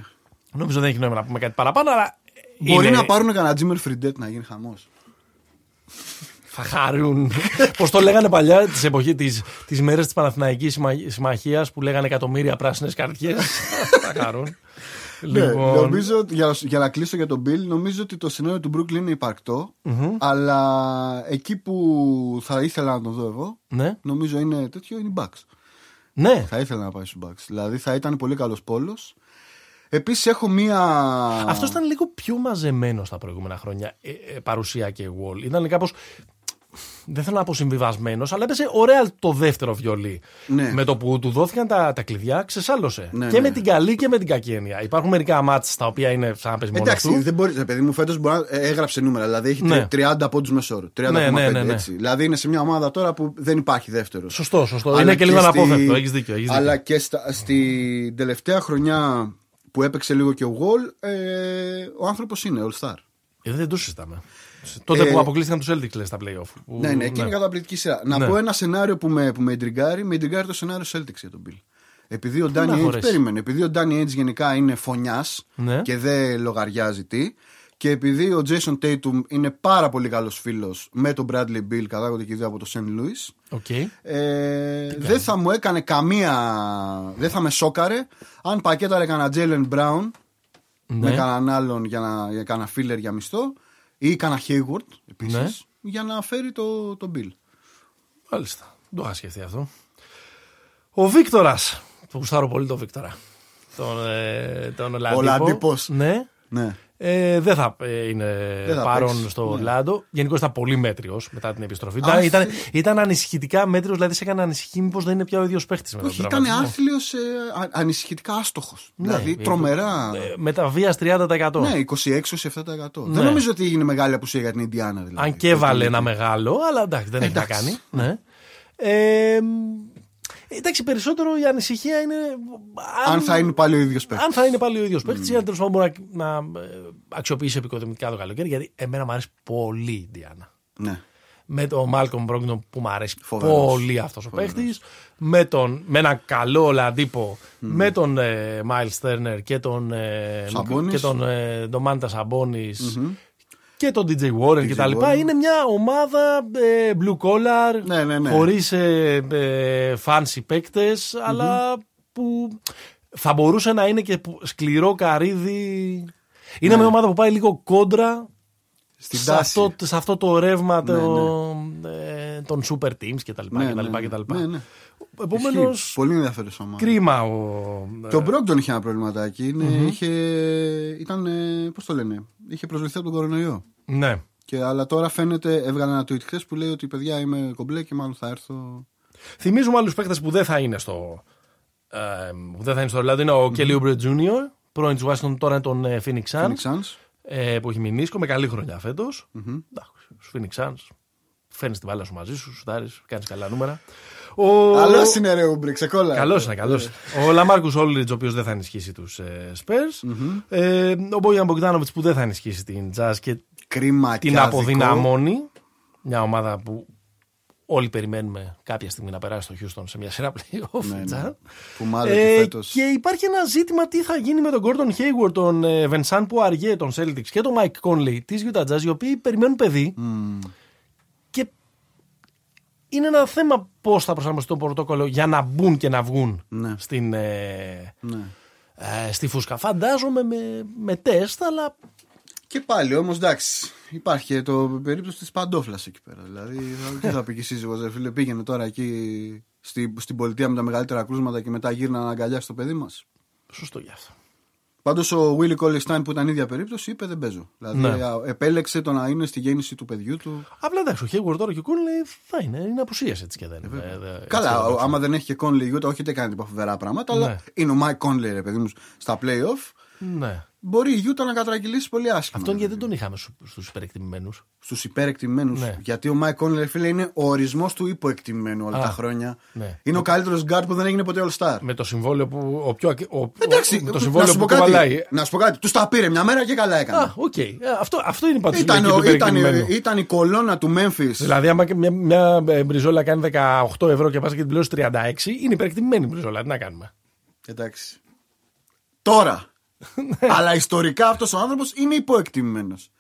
Νομίζω δεν έχει νόημα να πούμε κάτι παραπάνω, αλλά. Μπορεί είναι- να πάρουν κανένα Jimmer Fredette να γίνει χαμός. Θα χαρούν. Πώς το λέγανε παλιά τις εποχή της τις μέρες της Παναθηναϊκής Συμμαχίας που λέγανε εκατομμύρια πράσινες καρδιές. Θα χαρούν. Ναι, λοιπόν, νομίζω, ότι- για, για να κλείσω για τον Bill, νομίζω ότι το σενάριο του Brooklyn είναι υπαρκτό, αλλά εκεί που θα ήθελα να τον δω εγώ, ναι. νομίζω είναι τέτοιο, είναι οι Bucks. Ναι. Θα ήθελα να πάει στους Bucks. Δηλαδή θα ήταν πολύ καλός πόλος. Επίσης έχω μία. Αυτό ήταν λίγο πιο μαζεμένο στα προηγούμενα χρόνια. Ε, ε, παρουσία και Wall. Ήταν κάπω. Δεν θέλω να πω συμβιβασμένος, αλλά έπεσε ωραία το δεύτερο βιολί. Ναι. Με το που του δόθηκαν τα, τα κλειδιά, ξεσάλωσε. Ναι, και ναι. με την καλή και με την κακή έννοια. Υπάρχουν μερικά μάτς τα οποία είναι σαν να παίζει μόνο Εντάξει, του. δεν μπορεί, ρε παιδί μου, φέτος μπορεί να ε, έγραψε νούμερα. Δηλαδή έχει Ναι. 30 πόντους μεσόρο. 30,5 Ναι, ναι, ναι, ναι. έτσι. Δηλαδή είναι σε μια ομάδα τώρα που δεν υπάρχει δεύτερος. Σωστό, σωστό. είναι και λίγο αναπόφευκτο. Έχεις δίκιο. Έχεις δίκιο. Αλλά και στα, στην τελευταία χρονιά που έπαιξε λίγο και ο Wall, ε, ο άνθρωπος είναι All Star. Ε, δεν το συζητάμε. Τότε Ε, που αποκλείστηκαν από τους Celtics λες, στα playoff. Που- Ναι, ναι, εκεί είναι καταπληκτική σειρά. Να Ναι. πω ένα σενάριο που με, που με εντριγκάρει. Με εντριγκάρει το σενάριο Celtics για τον Beal. Επειδή ο να Danny Ainge, χωρέσει. περίμενε, επειδή ο Danny Ainge γενικά είναι φονιάς Ναι. και δεν λογαριάζει τι. Και επειδή ο Jason Tatum είναι πάρα πολύ καλός φίλος με τον Bradley Beal, κατάγονται και οι δύο από το St. Louis. Οκ. Ε, δεν θα μου έκανε καμία. Δεν θα με σόκαρε αν πακέταρε κανένα Jalen Brown με Ναι. κανέναν άλλον για, να, για κανένα filler για μισθό ή κανένα Hayward επίσης Ναι. για να φέρει το, το Bill. Μάλιστα. Δεν το είχα σκεφτεί αυτό. Ο Βίκτορας. Το γουστάρω πολύ τον Βίκτορα. Τον, ε, τον Ολαντίπο. Ολαντίπος. Ναι. Ναι. Ε, δεν θα ε, είναι Δεν θα παρόν παίξεις. στο Ναι. Ορλάντο. Γενικώς ήταν πολύ μέτριος μετά την επιστροφή. Αν Ήταν, ήταν, θε- ήταν ανησυχητικά μέτριος, δηλαδή σε έκανε ανησυχεί μήπως δεν είναι πια ο ίδιος παίχτης μετά Όχι, τον ήταν τραυματισμό. άθλιος, ε, α- ανησυχητικά άστοχος. Ναι, δηλαδή ε, τρομερά. Ε, με τα βίας 30%. ναι, 26-27%. Ναι. Δεν νομίζω ότι έγινε μεγάλη απουσία για την Ιντιάνα. Δηλαδή, Αν και έβαλε ένα μεγάλο, αλλά εντάξει, δεν έχει να Εντάξει. κάνει. Ναι. Ε, εντάξει, περισσότερο η ανησυχία είναι. Αν θα είναι πάλι ο ίδιος παίκτης. αν θα είναι πάλι ο ίδιος παίκτης ή αν τέλος πάντων μπορεί να, να ε, αξιοποιήσει επικοδομητικά το καλοκαίρι. Γιατί εμένα μου αρέσει πολύ η Ντιάνα. Ναι. Με τον Μάλκομ Μπρόγκτον που μου αρέσει Φοβερός. πολύ αυτός ο παίκτης. Με, τον, με ένα καλό Λαντίπο. Με τον ε, Μάιλ Στέρνερ και τον, ε, Σαμπόνις. και τον ε, Ντομάντα Σαμπόνις και τον DJ Warren DJ και τα λοιπά. Warren. Είναι μια ομάδα ε, blue collar, Ναι, ναι, ναι. χωρίς ε, ε, fancy παίκτες, αλλά που θα μπορούσε να είναι και που- σκληρό καρύδι. Είναι μια ομάδα που πάει λίγο κόντρα Ναι. Στην σε, τάση. αυτό, σε αυτό το ρεύμα Ναι, το, ε, των super teams και τα λοιπά. Ναι, και τα ναι, λοιπά, ναι. και τα λοιπά. Ναι, ναι. Επομένως, Ισχύει. Πολύ ενδιαφέρουσα ομάδα. κρίμα ο... Και ο Μπρόγκτον είχε ένα προβληματάκι. Είναι, είχε, ήταν, ε, πώς το λένε, είχε προσβληθεί από τον κορονοϊό. Ναι. Και, αλλά τώρα φαίνεται, έβγαλε ένα tweet χθες που λέει ότι παιδιά είμαι κομπλέ και μάλλον θα έρθω. Θυμίζουμε άλλους παίχτε που δεν θα είναι στο. Ε, που δεν θα είναι στο Orlando. Είναι ο Kelly Oubre Jr., πρώην της Washington, τώρα είναι τον ε, Phoenix Suns. Phoenix Suns. ε, που έχει μηνίσκο με καλή χρονιά φέτος. Εντάξει, Στους Phoenix Suns. Φέρνεις την μπάλα σου μαζί σου, σουτάρει, κάνεις καλά νούμερα. Ο... Αλλά είναι ρε Ούμπρε, ξεκόλα. Καλός είναι, καλός. ο Λαμάρκου Όλριτ, ο οποίος δεν θα ενισχύσει τους ε, Spurs. Ε, ο Μπόγιαν Μπογκδάνοβιτ που δεν θα ενισχύσει την Jazz και Κρίμα την αποδυναμώνει. Μια ομάδα που όλοι περιμένουμε κάποια στιγμή να περάσει στο Houston σε μια σειρά playoff. Ναι, ναι. Jazz. Που μάλλον Ε, και φέτος. και υπάρχει ένα ζήτημα τι θα γίνει με τον Gordon Hayward, τον ε, Vincent Poirier, τον Celtics και τον Mike Conley της Utah Jazz, οι οποίοι περιμένουν παιδί. Και είναι ένα θέμα πώς θα προσαρμοστεί το πρωτόκολλο για να μπουν και να βγουν Ναι. στην, ε, Ναι. ε, στη φούσκα. Φαντάζομαι με, με τεστ, αλλά Και πάλι όμως εντάξει. Υπάρχει και το περίπτωση της παντόφλας εκεί πέρα. Δηλαδή, θα- τι θα πει και η σύζυγος, ρε φίλε, πήγαινε τώρα εκεί στη, στην πολιτεία με τα μεγαλύτερα κρούσματα και μετά γύρνα να αγκαλιάσει το παιδί μας. σωστό γι' αυτό. Πάντως ο Willy Colestein που ήταν ίδια περίπτωση είπε δεν παίζω. Δηλαδή Ναι. α, επέλεξε το να είναι στη γέννηση του παιδιού του. Απλά εντάξει, ο Hayward τώρα και ο Conley θα είναι, είναι απουσίες έτσι και δεν είναι. ε, δε- έτσι Καλά, και δεν ο- παίξουν. άμα δεν έχει και Conley Utah, όχι ότι κάνει τίποτα φοβερά πράγματα, Ναι. αλλά είναι ο Mike Conley, ρε παιδί μου, στα playoff. Ναι. Μπορεί η Utah να κατρακυλήσει πολύ άσχημα. Αυτόν γιατί δεν τον είχαμε στους υποεκτιμημένους. Στους υποεκτιμημένους. Ναι. Γιατί ο Mike Conley, ρε φίλε, είναι ο ορισμός του υποεκτιμημένου όλα Α, τα χρόνια. ναι. Είναι ο καλύτερος guard που δεν έγινε ποτέ All Star. Με το συμβόλαιο που. Ο πιο, ακ- ο, Εντάξει, ο- με το να συμβόλαιο σου πω που κουβαλάει. κάτι. Να σου πω κάτι. Τους τα πήρε μια μέρα και καλά έκανε. Α, οκ. Ε, Αυτό, αυτό είναι πάντως Ήταν, ο- ήταν, ήταν η κολόνα του Memphis. Δηλαδή, άμα και μια, μια ε, μπριζόλα κάνει 18 ευρώ και πας και την πληρώσεις 36, είναι υπερεκτιμημένη η μπριζόλα. Τι να κάνουμε; Εντάξει. Τώρα. Ναι. Αλλά ιστορικά αυτός ο άνθρωπος είναι υποεκτιμημένος.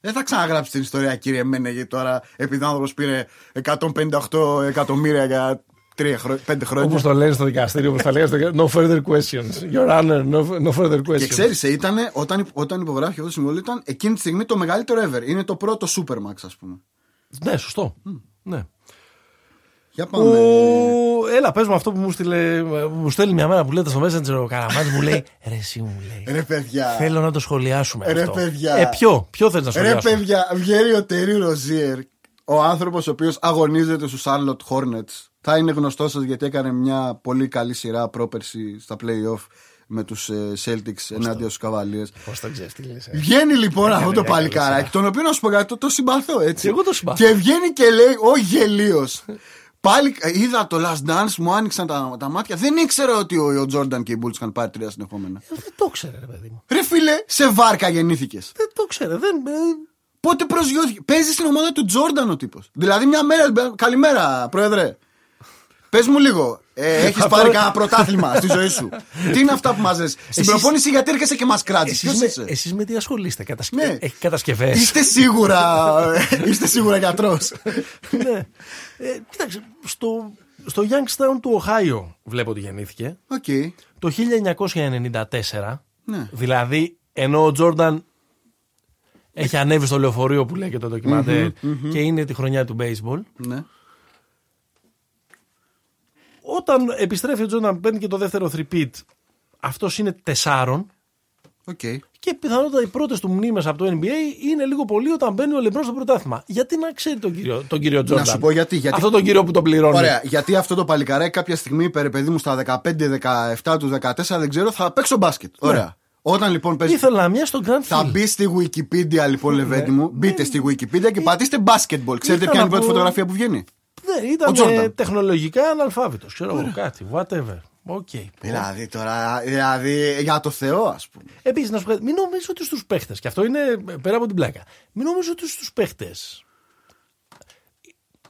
Δεν θα ξαναγράψει την ιστορία, κύριε Μένε, γιατί τώρα επειδή ο άνθρωπος πήρε 158 εκατομμύρια για 5 χρόνια. Όπως το λένε στο δικαστήριο, όπως τα λέγανε στο No further questions. Your honor, no, no further questions. Και ξέρεις, ήταν όταν, όταν υπογράφει αυτό το συμβόλαιο, ήταν εκείνη τη στιγμή το μεγαλύτερο ever. Είναι το πρώτο Supermax, ας πούμε. Ναι, σωστό. Ναι. Για πάμε. Ο... Έλα, πες μου αυτό που μου, στείλε, μου στέλνει μια μέρα που λέτε στο Messenger ο Καραμάνης μου λέει Ρε εσύ μου λέει Ρε παιδιά. Θέλω να το σχολιάσουμε Ρε αυτό παιδιά. Ε ποιο, ποιο θες να Ρε σχολιάσουμε; παιδιά, βγαίνει ο Τερί Ροζίερ, ο άνθρωπος ο οποίος αγωνίζεται στους Charlotte Hornets. Θα είναι γνωστός σας γιατί έκανε μια πολύ καλή σειρά πρόπερση στα playoff με τους Celtics ενάντια στους Cavaliers. Πώς το ξέρεις τι λες ε. Βγαίνει λοιπόν αυτό το μια παλικάράκι, καλή τον οποίο να σου πω κάτι, το, το συμπαθώ έτσι. Και εγώ το συμπαθώ. Και βγαίνει και λέει, ο γελίος. Πάλι ε, είδα το Last Dance, μου άνοιξαν τα, τα μάτια. Δεν ήξερα ότι ο, ο Jordan και οι Bulls είχαν πάρει τρία συνεχόμενα. Ε, Δεν το ξέρε ρε παιδί μου Ρε φίλε, σε βάρκα γεννήθηκες. Δεν το ξέρε δεν... ε, Πότε προσγειώθηκε. Παίζει στην ομάδα του Τζόρνταν ο τύπος. Δηλαδή μια μέρα. Καλημέρα, πρόεδρε. Πες μου λίγο. Ε, Έχεις πάρει κανένα πρωτάθλημα στη ζωή σου; Τι είναι αυτά που μαζε. Στην Εσείς- προπόνηση γιατί έρχεσαι και μας κράτησες; Εσείς Ποιος με, είσαι; εσείς με τι ασχολείστε κατασκε... Ναι. Έχει κατασκευές; Είστε σίγουρα. είστε σίγουρα γιατρός. ναι. ε, Κοίταξε στο, στο Youngstown του Οχάιο βλέπω ότι γεννήθηκε Οκ. το 1994 Ναι. δηλαδή ενώ ο Τζόρνταν έχει ανέβει στο λεωφορείο που λέει και το ντοκιμαντέρ και είναι τη χρονιά του baseball Ναι. Όταν επιστρέφει ο Τζόρνταν παίρνει και το δεύτερο repeat αυτός είναι τεσσάρων Οκ. και πιθανότατα οι πρώτες του μνήμες από το NBA είναι λίγο πολύ όταν μπαίνει ο Λεμπρόν στο πρωτάθλημα. Γιατί να ξέρει τον κύριο, τον κύριο Τζόρνταν. σου πω γιατί, γιατί- Αυτό τον κύριο που τον πληρώνει. Ωραία. Γιατί αυτό το παλικαράκι κάποια στιγμή, είπε, ρε παιδί μου, στα 15-17 του 14, δεν ξέρω, θα παίξω μπάσκετ. Ωραία. Όταν λοιπόν παίζει. Ήθελα να μια στον Grand Θα Hill. μπει στη Wikipedia λοιπόν, λεβέντη μου. Μπείτε στη Wikipedia και πατήστε basketball. Ξέρετε Ήθελα ποια είναι η να πρώτη πω- φωτογραφία που βγαίνει; Ναι, Ο ήταν Τζόρνταν. ε, τεχνολογικά αναλφάβητος. Ξέρω εγώ κάτι. Whatever. Οκ. Δηλαδή τώρα, δηλαδή για το Θεό, ας πούμε. Επίσης, να σου πω κάτι, μην νομίζω ότι στους παίχτες, και αυτό είναι πέρα από την πλάκα, μην νομίζω ότι στους παίχτες.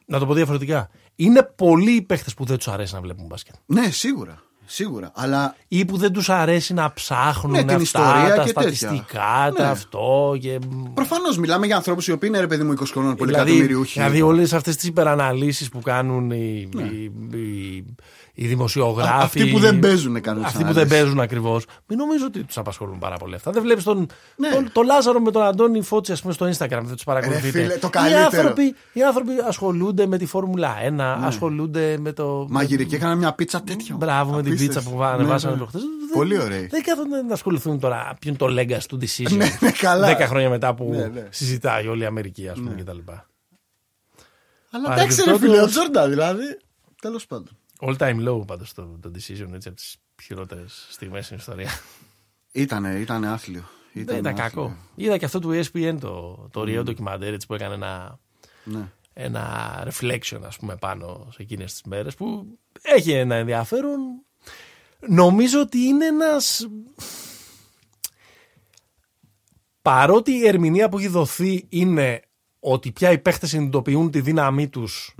Να το πω διαφορετικά. Είναι πολλοί οι παίχτες που δεν τους αρέσει να βλέπουν μπάσκετ. Ναι, σίγουρα. Σίγουρα. Αλλά Ή που δεν τους αρέσει να ψάχνουν Ναι, την αυτά, ιστορία τα και τέτοια. στατιστικά, τα Ναι. αυτό. Και... προφανώς μιλάμε για ανθρώπους οι οποίοι είναι ρε παιδί μου 20 χρονών, πολύ δηλαδή, εκατομμυριούχοι. δηλαδή όλες αυτές τις υπεραναλύσεις που κάνουν οι, οι, οι, οι δημοσιογράφοι. Ναι. Α- αυτοί που δεν παίζουν κάνουν τις Αυτοί που δεν αναλύσεις. παίζουν ακριβώς. Μην νομίζω ότι τους απασχολούν πάρα πολύ αυτά. Δεν βλέπεις τον, Ναι. τον, τον Λάζαρο με τον Αντώνη Φώτση, ας πούμε, στο Instagram. Δεν τους παρακολουθείτε. φίλε, το οι, καλύτερο. άνθρωποι, οι άνθρωποι ασχολούνται με τη Φόρμουλα 1, ασχολούνται με το. Μαγειρική, έκανα μια πίτσα τέτοιο. Μπράβο με την Απίστευτο. πίτσα που Ναι, ανεβάσανε ναι. προχθέ. Πολύ ωραίοι. Δεν κάθονται να ασχοληθούν τώρα ποιο είναι το legacy του decision. Ναι, ναι, καλά. Δέκα χρόνια μετά που Ναι, ναι. συζητάει όλη η Αμερική, ας πούμε, κτλ. Αλλά εντάξει, ρε φίλε, ο Τζόρνταν δηλαδή. Τέλος πάντων. All time low πάντως το, το decision έτσι από τις χειρότερες στιγμές στην ιστορία. Ήτανε, ήτανε άθλιο. Δεν ήταν άθλιο. κακό. Είδα και αυτό του ESPN το, το Rio ντοκιμαντέρ έτσι που έκανε ένα, Ναι. ένα reflection ας πούμε πάνω σε εκείνες τις μέρες που έχει ένα ενδιαφέρον. Νομίζω ότι είναι ένας... Παρότι η ερμηνεία που έχει δοθεί είναι ότι πια οι παίχτες συνειδητοποιούν τη δύναμή τους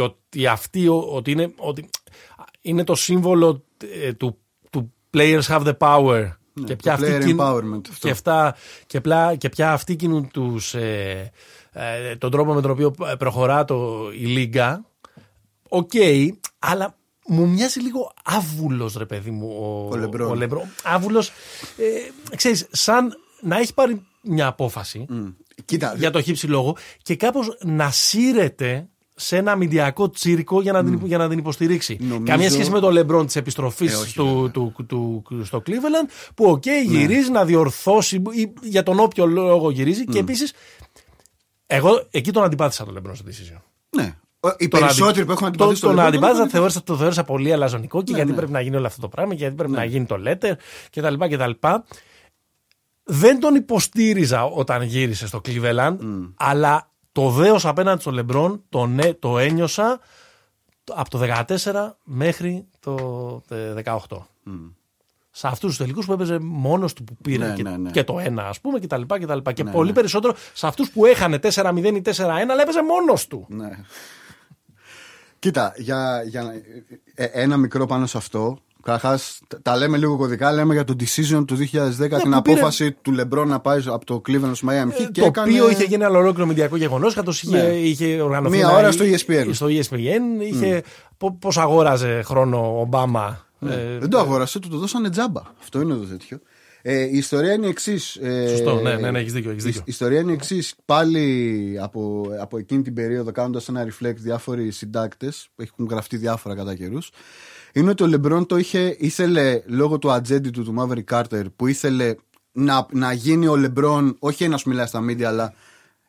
και ότι αυτή ο- ότι είναι, ότι είναι το σύμβολο ε, του, του players have the power και, το πια αυτοί player κιν- empowerment, αυτό. και, αυτά, και, πλά, και πια αυτοί κινούν τους, ε, ε, τον τρόπο με τον οποίο προχωρά το, η Λίγκα Οκ, αλλά μου μοιάζει λίγο άβουλος ρε παιδί μου ο, Ο Λεμπρόν. ο Λεμπρόν. Άβουλος, ε, ξέρεις, σαν να έχει πάρει μια απόφαση Κοίτα, για το χι ψι λόγο και κάπως να σύρεται σε ένα αμυντιακό τσίρκο για να, την, για να την υποστηρίξει. Νομίζω- Καμία σχέση με τον Λεμπρόν της επιστροφής Ε, όχι, του, του, του, του- στο Cleveland που οκ, γυρίζει να διορθώσει ή για τον όποιο λόγο γυρίζει και επίσης. Εγώ εκεί τον αντιπάθησα τον Λεμπρόν στο decision. ναι. Ο- Οι Τον περισσότεροι αντι- που έχουν τον- αντιπαθήσει Τον Λεμπρόν αντιπάθησα, τον θεώρησα, το θεώρησα πολύ αλαζονικό και Ναι, γιατί ναι. πρέπει να γίνει όλο αυτό το πράγμα και γιατί πρέπει να γίνει το letter κτλ. κτλ. Δεν τον υποστήριζα όταν γύρισε στο Cleveland, αλλά το δέος απέναντι στο Λεμπρόν το, ναι, το ένιωσα από το 14 μέχρι το ε, 18. Σε αυτούς τους τελικούς που έπαιζε μόνος του που πήρε Ναι, και, ναι, ναι. και το ένα, ας πούμε, κτλ. Και, τα λοιπά. και Ναι, πολύ ναι. περισσότερο σε αυτούς που έχανε 4-0 ή 4-1, αλλά έπαιζε μόνος του. Ναι. Κοίτα, για, για ε, ένα μικρό πάνω σε αυτό. Καταρχάς, τα λέμε λίγο κωδικά. Λέμε για το decision του 2010, την Ναι, που πήρε- απόφαση του Λεμπρόν να πάει από το Cleveland στο Miami Heat. και το έκανε... οποίο είχε γίνει ένα ολόκληρο μηντιακό γεγονός. Κατ' είχε, Ναι. είχε οργανωθεί. Μία ένα- ώρα στο E ESPN. Στο E ESPN. Είχε πώς αγόραζε χρόνο ο Ομπάμα. Ναι. ε, Δεν το αγόρασε, του το δώσανε τζάμπα. Αυτό είναι το τέτοιο. Ε, η ιστορία είναι η εξής. Ε, Σωστό, ναι, ναι, ναι, έχεις δίκιο, έχεις η- δίκιο. Η ιστορία είναι η εξής. Πάλι από, από εκείνη την περίοδο, κάνοντας ένα reflect διάφοροι συντάκτες, έχουν γραφτεί διάφορα κατά καιρούς, είναι ότι ο Λεμπρόν το είχε, ήθελε λόγω του ατζέντη του, του Maverick Carter, που ήθελε να, να γίνει ο Λεμπρόν, όχι να σου μιλάει στα media, αλλά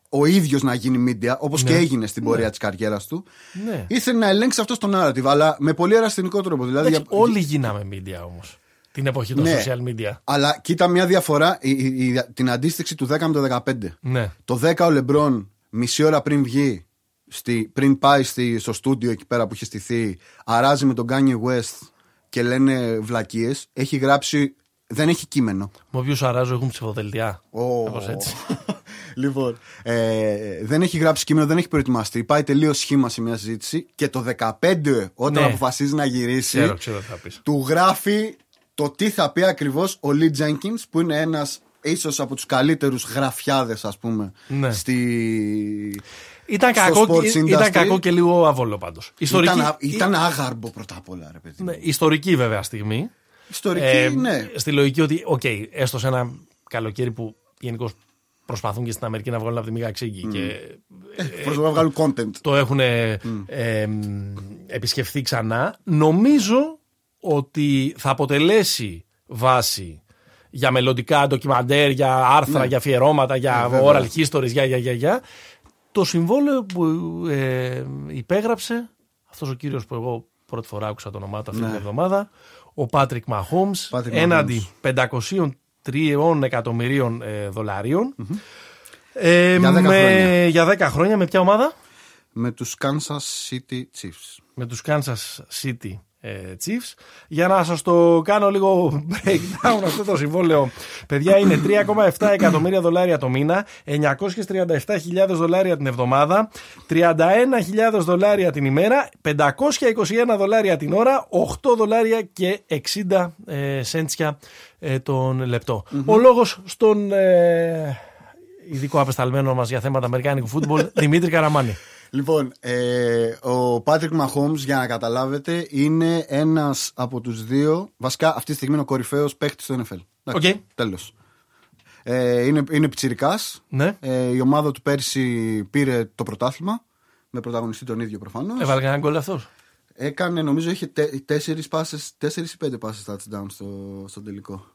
ο ίδιος να γίνει media, όπως και έγινε στην πορεία της τη καριέρας του. Ναι. Ήθελε να ελέγξει αυτό το narrative, αλλά με πολύ ερασιτεχνικό τρόπο. Δηλαδή, Εντάξει, για- όλοι γίναμε media όμως. Την εποχή των Ναι. social media. Αλλά κοίτα μια διαφορά, η- η- η- την αντίστοιξη του 10 με το 15. Ναι. Το 10 ο Λεμπρόν, μισή ώρα πριν βγει, στη, πριν πάει στη, στο στούντιο εκεί πέρα που είχε στηθεί, αράζει με τον Kanye West και λένε βλακίες. Έχει γράψει. Δεν έχει κείμενο. Με όποιους αράζω έχουν ψηφοδελτιά. Ω. Κάπως έτσι. λοιπόν, ε, δεν έχει γράψει κείμενο, δεν έχει προετοιμαστεί. Πάει τελείως σχήμα σε μια συζήτηση και το 15 όταν Ναι. αποφασίζει να γυρίσει, Ξέρω, ξέρω τι θα πεις. του γράφει το τι θα πει ακριβώς ο Λί Jenkins, που είναι ένας ίσως από τους καλύτερους γραφιάδες, ας πούμε, Ναι. στη. Ήταν, κακό, ήταν κακό και λίγο άβολο πάντως. Ιστορική... Ήταν, ήταν άγαρμπο πρώτα απ' όλα, ρε παιδί. Ναι, ιστορική βέβαια στιγμή. Ιστορική, ε, ναι. Στη λογική ότι, οκ, okay, έστω σε ένα καλοκαίρι που γενικώς προσπαθούν και στην Αμερική να βγάλουν από τη μύγα ξύγκι. Mm. Και, ε, ε, προσπαθούν να βγάλουν content. Το έχουν ε, ε, επισκεφθεί ξανά. Νομίζω ότι θα αποτελέσει βάση για μελλοντικά ντοκιμαντέρ, για άρθρα, ναι. για αφιερώματα, για ε, oral histories, για, για, για, για. Το συμβόλαιο που ε, υπέγραψε αυτός ο κύριος που εγώ πρώτη φορά άκουσα το όνομά του αυτή Ναι. την εβδομάδα, ο Πάτρικ Μαχόμς, Patrick έναντι 503 εκατομμυρίων ε, δολαρίων. Ε, Για 10 με- χρόνια. για 10 χρόνια με ποια ομάδα; Με τους Kansas City Chiefs. με τους Kansas City ε, Chiefs. Για να σας το κάνω λίγο breakdown αυτό το συμβόλαιο. Παιδιά είναι 3,7 εκατομμύρια δολάρια το μήνα, 937.000 δολάρια την εβδομάδα, 31.000 δολάρια την ημέρα, 521 δολάρια την ώρα, 8 δολάρια και 60 ε, σέντσια ε, τον λεπτο Ο λόγος στον ε, ειδικό απεσταλμένο μας για θέματα αμερικάνικου φούτμπολ, Δημήτρη Καραμάνη. Λοιπόν, ε, ο Patrick Mahomes, για να καταλάβετε, είναι ένας από τους δύο. Βασικά, αυτή τη στιγμή είναι ο κορυφαίος παίχτη στο NFL. Οκ. Τέλος. Ε, είναι είναι πιτσιρικάς. Ναι. Ε, η ομάδα του πέρσι πήρε το πρωτάθλημα. Με πρωταγωνιστή τον ίδιο προφανώς. Έβαλε κανένα γκολ αυτός; Έκανε, νομίζω, είχε τε, τέσσερις πάσες, τέσσερις ή πέντε πάσες touchdown στο, στο τελικό.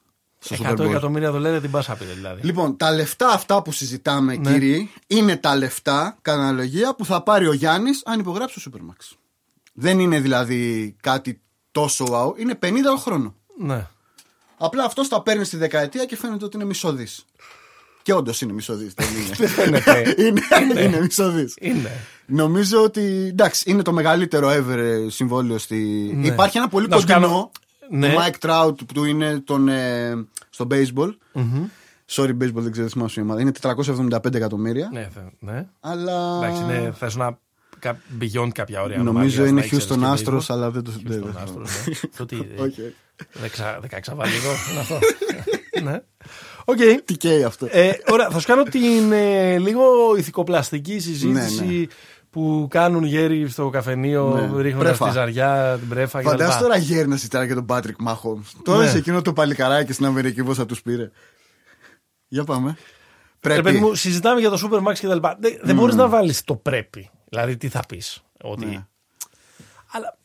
Στο 100 Super Bowl. εκατομμύρια δολάρια την πάσα πήρε δηλαδή. Λοιπόν, τα λεφτά αυτά που συζητάμε, Ναι. κύριοι, είναι τα λεφτά, κατά αναλογία, που θα πάρει ο Γιάννης αν υπογράψει το Supermax. Δεν είναι δηλαδή κάτι τόσο wow, είναι 50 το χρόνο. Ναι. Απλά αυτός τα παίρνει στη δεκαετία και φαίνεται ότι είναι μισοδή. Και όντως είναι μισοδή. δεν είναι. Φαίνεται. είναι, είναι μισοδή. Είναι. Νομίζω ότι εντάξει, είναι το μεγαλύτερο ever ε, συμβόλαιο στη. Ναι. Υπάρχει ένα πολύ Να σου κοντινό. Κάνω- Ναι. Το Mike Trout που είναι τον, ε, στο baseball. Sorry, baseball δεν ξέρω, δεν θυμάμαι η ομάδα. Είναι 475 εκατομμύρια. Ναι, θε- ναι. Αλλά. Εντάξει, είναι, θες να κα- beyond κάποια όρια. Νομίζω ανομαλίας, είναι να ήξερες Houston και Astros, baseball. αλλά δεν το. δεν- Houston δεν- Astros, ναι. Αυτό τι, Όχι. δεξα- δεκαεξαβάλιδο είναι αυτό. Ναι. Οκ. Τι καίει αυτό. Ε, Ωραία, θα σου κάνω την ε, λίγο ηθικοπλαστική συζήτηση Ναι, ναι. Που κάνουν γέροι στο καφενείο, Ναι. ρίχνοντα Πρέφα. τη ζαριά, την πρέφα κτλ. Φαντάζομαι τώρα γέρνα να συζητάνε για τον Patrick Mahomes. Τώρα Ναι. σε εκείνο το παλικαράκι στην Αμερική πώς θα τους πήρε. Για πάμε. Ρε Πρέπει. παιδί μου, συζητάμε για το Supermax και τα λοιπά. Δεν, δεν μπορείς να βάλεις το πρέπει. Δηλαδή, τι θα πεις. Ότι. Ναι. Αλλά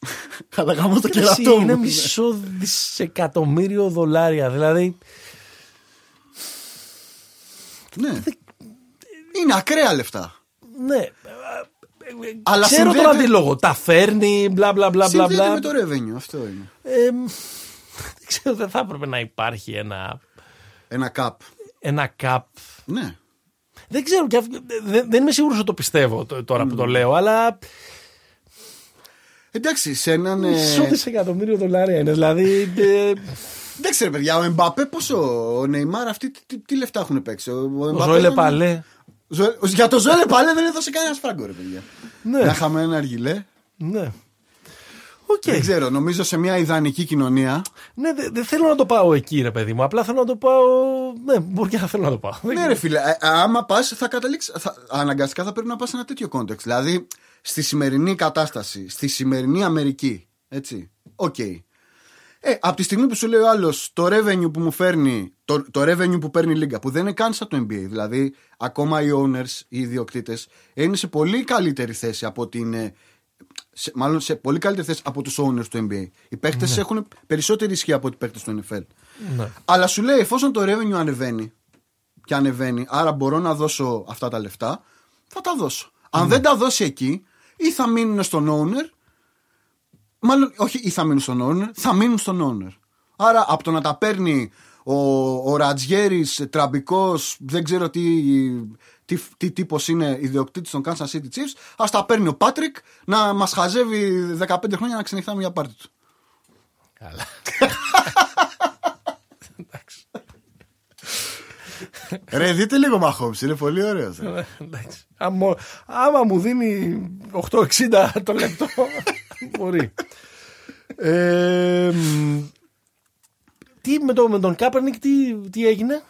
Θα γάμω στο Εσύ κερατό μου. είναι μισό δισεκατομμύριο δολάρια. Δηλαδή. Ναι. Είναι ακραία λεφτά. Ναι. Αλλά Ξέρω τον συνδέεται- αντίλογο. Τα φέρνει, μπλα μπλα μπλα μπλα. Συνδέεται μπλα. με το revenue, αυτό είναι. Ε, δεν ξέρω, δεν θα έπρεπε να υπάρχει ένα, Ένα cap. ένα cap. Ναι. Δεν ξέρω, και αυ- δεν, δεν είμαι σίγουρος ότι το πιστεύω τ- τώρα που το λέω, αλλά Εντάξει, σε έναν. ε, μισό δισεκατομμύριο δολάρια είναι. Δηλαδή. ε, Εντάξει, ρε παιδιά, ο Εμπαπέ πόσο. Ο Νεϊμάρ αυτοί τι, τι, τι λεφτά έχουν παίξει; Ο, ο Εμπαπέ Ζωέλε ήταν- Παλέ. Ζω- Για το Ζωέλε Παλέ δεν έδωσε κανένα φράγκο, ρε παιδιά. Ναι. Να είχαμε ένα αργιλέ. Ναι. Οκ. Δεν ξέρω, νομίζω σε μια ιδανική κοινωνία. Ναι, δεν δεν θέλω να το πάω εκεί, ρε παιδί μου. Απλά θέλω να το πάω. Ναι, μπορεί και να θέλω να το πάω. Δεν Ναι, ρε φίλε, ε, άμα πας, θα καταλήξει. Θα, αναγκαστικά θα πρέπει να πας σε ένα τέτοιο context. Δηλαδή, στη σημερινή κατάσταση, στη σημερινή Αμερική. Έτσι. Οκ. Ε, από τη στιγμή που σου λέει ο άλλος το revenue που μου φέρνει, το, το revenue που παίρνει η Λίγκα, που δεν είναι καν σαν το NBA. Δηλαδή, ακόμα οι owners, οι ιδιοκτήτες, είναι σε πολύ καλύτερη θέση από ότι είναι. Σε, μάλλον σε πολύ καλύτερη θέση από τους owners του NBA. Οι παίχτες Ναι. έχουν περισσότερη ισχύ από ότι οι παίχτες του NFL. Ναι. Αλλά σου λέει, εφόσον το revenue ανεβαίνει και ανεβαίνει, άρα μπορώ να δώσω αυτά τα λεφτά, θα τα δώσω. Αν δεν τα δώσει εκεί, ή θα μείνουν στον owner, μάλλον όχι ή θα μείνουν στον owner, θα μείνουν στον owner. Άρα από το να τα παίρνει ο, ο Ρατζιέρης, τραμπικός, δεν ξέρω τι, τι, τι τύπος είναι ιδιοκτήτης των Kansas City Chiefs, ας τα παίρνει ο Πάτρικ να μας χαζεύει 15 χρόνια να ξενυχτάμε για πάρτι του. Καλά. Εντάξει. Ρε, δείτε λίγο Μαχόμς, είναι πολύ ωραίος. Ε, εντάξει. Άμα, άμα μου δίνει 8,60 το λεπτό, μπορεί. Ε, μ, τι με, το, με τον Κάπερνικ, τι, τι έγινε;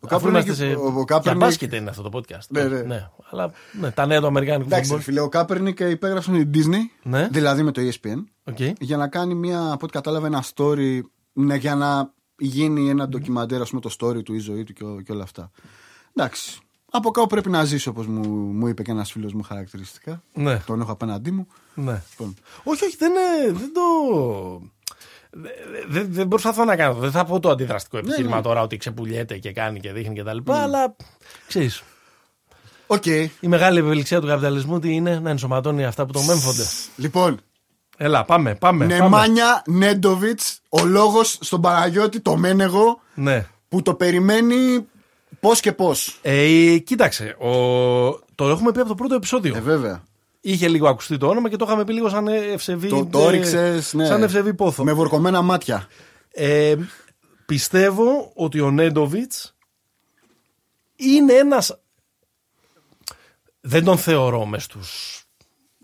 Ο Αφού Kaepernick- είμαστε σε... ο- ο Για Kaepernick- μπάσκετ είναι αυτό το podcast. Ναι, ναι. Αλλά ναι, τα νέα του Αμερικάνικου Εντάξει, φούτμπολ. φίλε, ο Kaepernick υπέγραψε με την Disney, Ναι. δηλαδή με το ESPN, Οκ. για να κάνει μια, από ό,τι κατάλαβα, ένα story, ναι, για να γίνει ένα ντοκιμαντέρ, ας πούμε, το story του, η ζωή του και, ο- και όλα αυτά. Εντάξει. Από κάπου πρέπει να ζήσει, όπως μου, μου είπε και ένας φίλος μου χαρακτηριστικά. Ναι. Τον έχω απέναντί μου. Ναι. Λοιπόν. Όχι, όχι, δεν, είναι- δεν το. Δεν, δεν, δεν προσπαθώ να κάνω. Δεν θα πω το αντιδραστικό επιχείρημα ναι. τώρα ότι ξεπουλιέται και κάνει και δείχνει κτλ. Αλλά ξέρεις, Οκ. η μεγάλη ευελιξία του καπιταλισμού τι είναι; Να ενσωματώνει αυτά που τον μέμφονται. Λοιπόν, Έλα, πάμε, πάμε. πάμε. Νεμάνια Νέντοβιτς, ο λόγος στον Παναγιώτη, το Μένεγο, Ναι. που το περιμένει πώς και πώς. Ε, κοίταξε, ο... το έχουμε πει από το πρώτο επεισόδιο. Ε, βέβαια. Είχε λίγο ακουστεί το όνομα και το είχαμε πει λίγο σαν ευσεβή. Το, το ε, όριξες, ναι. Σαν ευσεβή πόθο. Με βουρκωμένα μάτια. Ε, πιστεύω ότι ο Νέντοβιτς είναι ένας δεν τον θεωρώ μες στους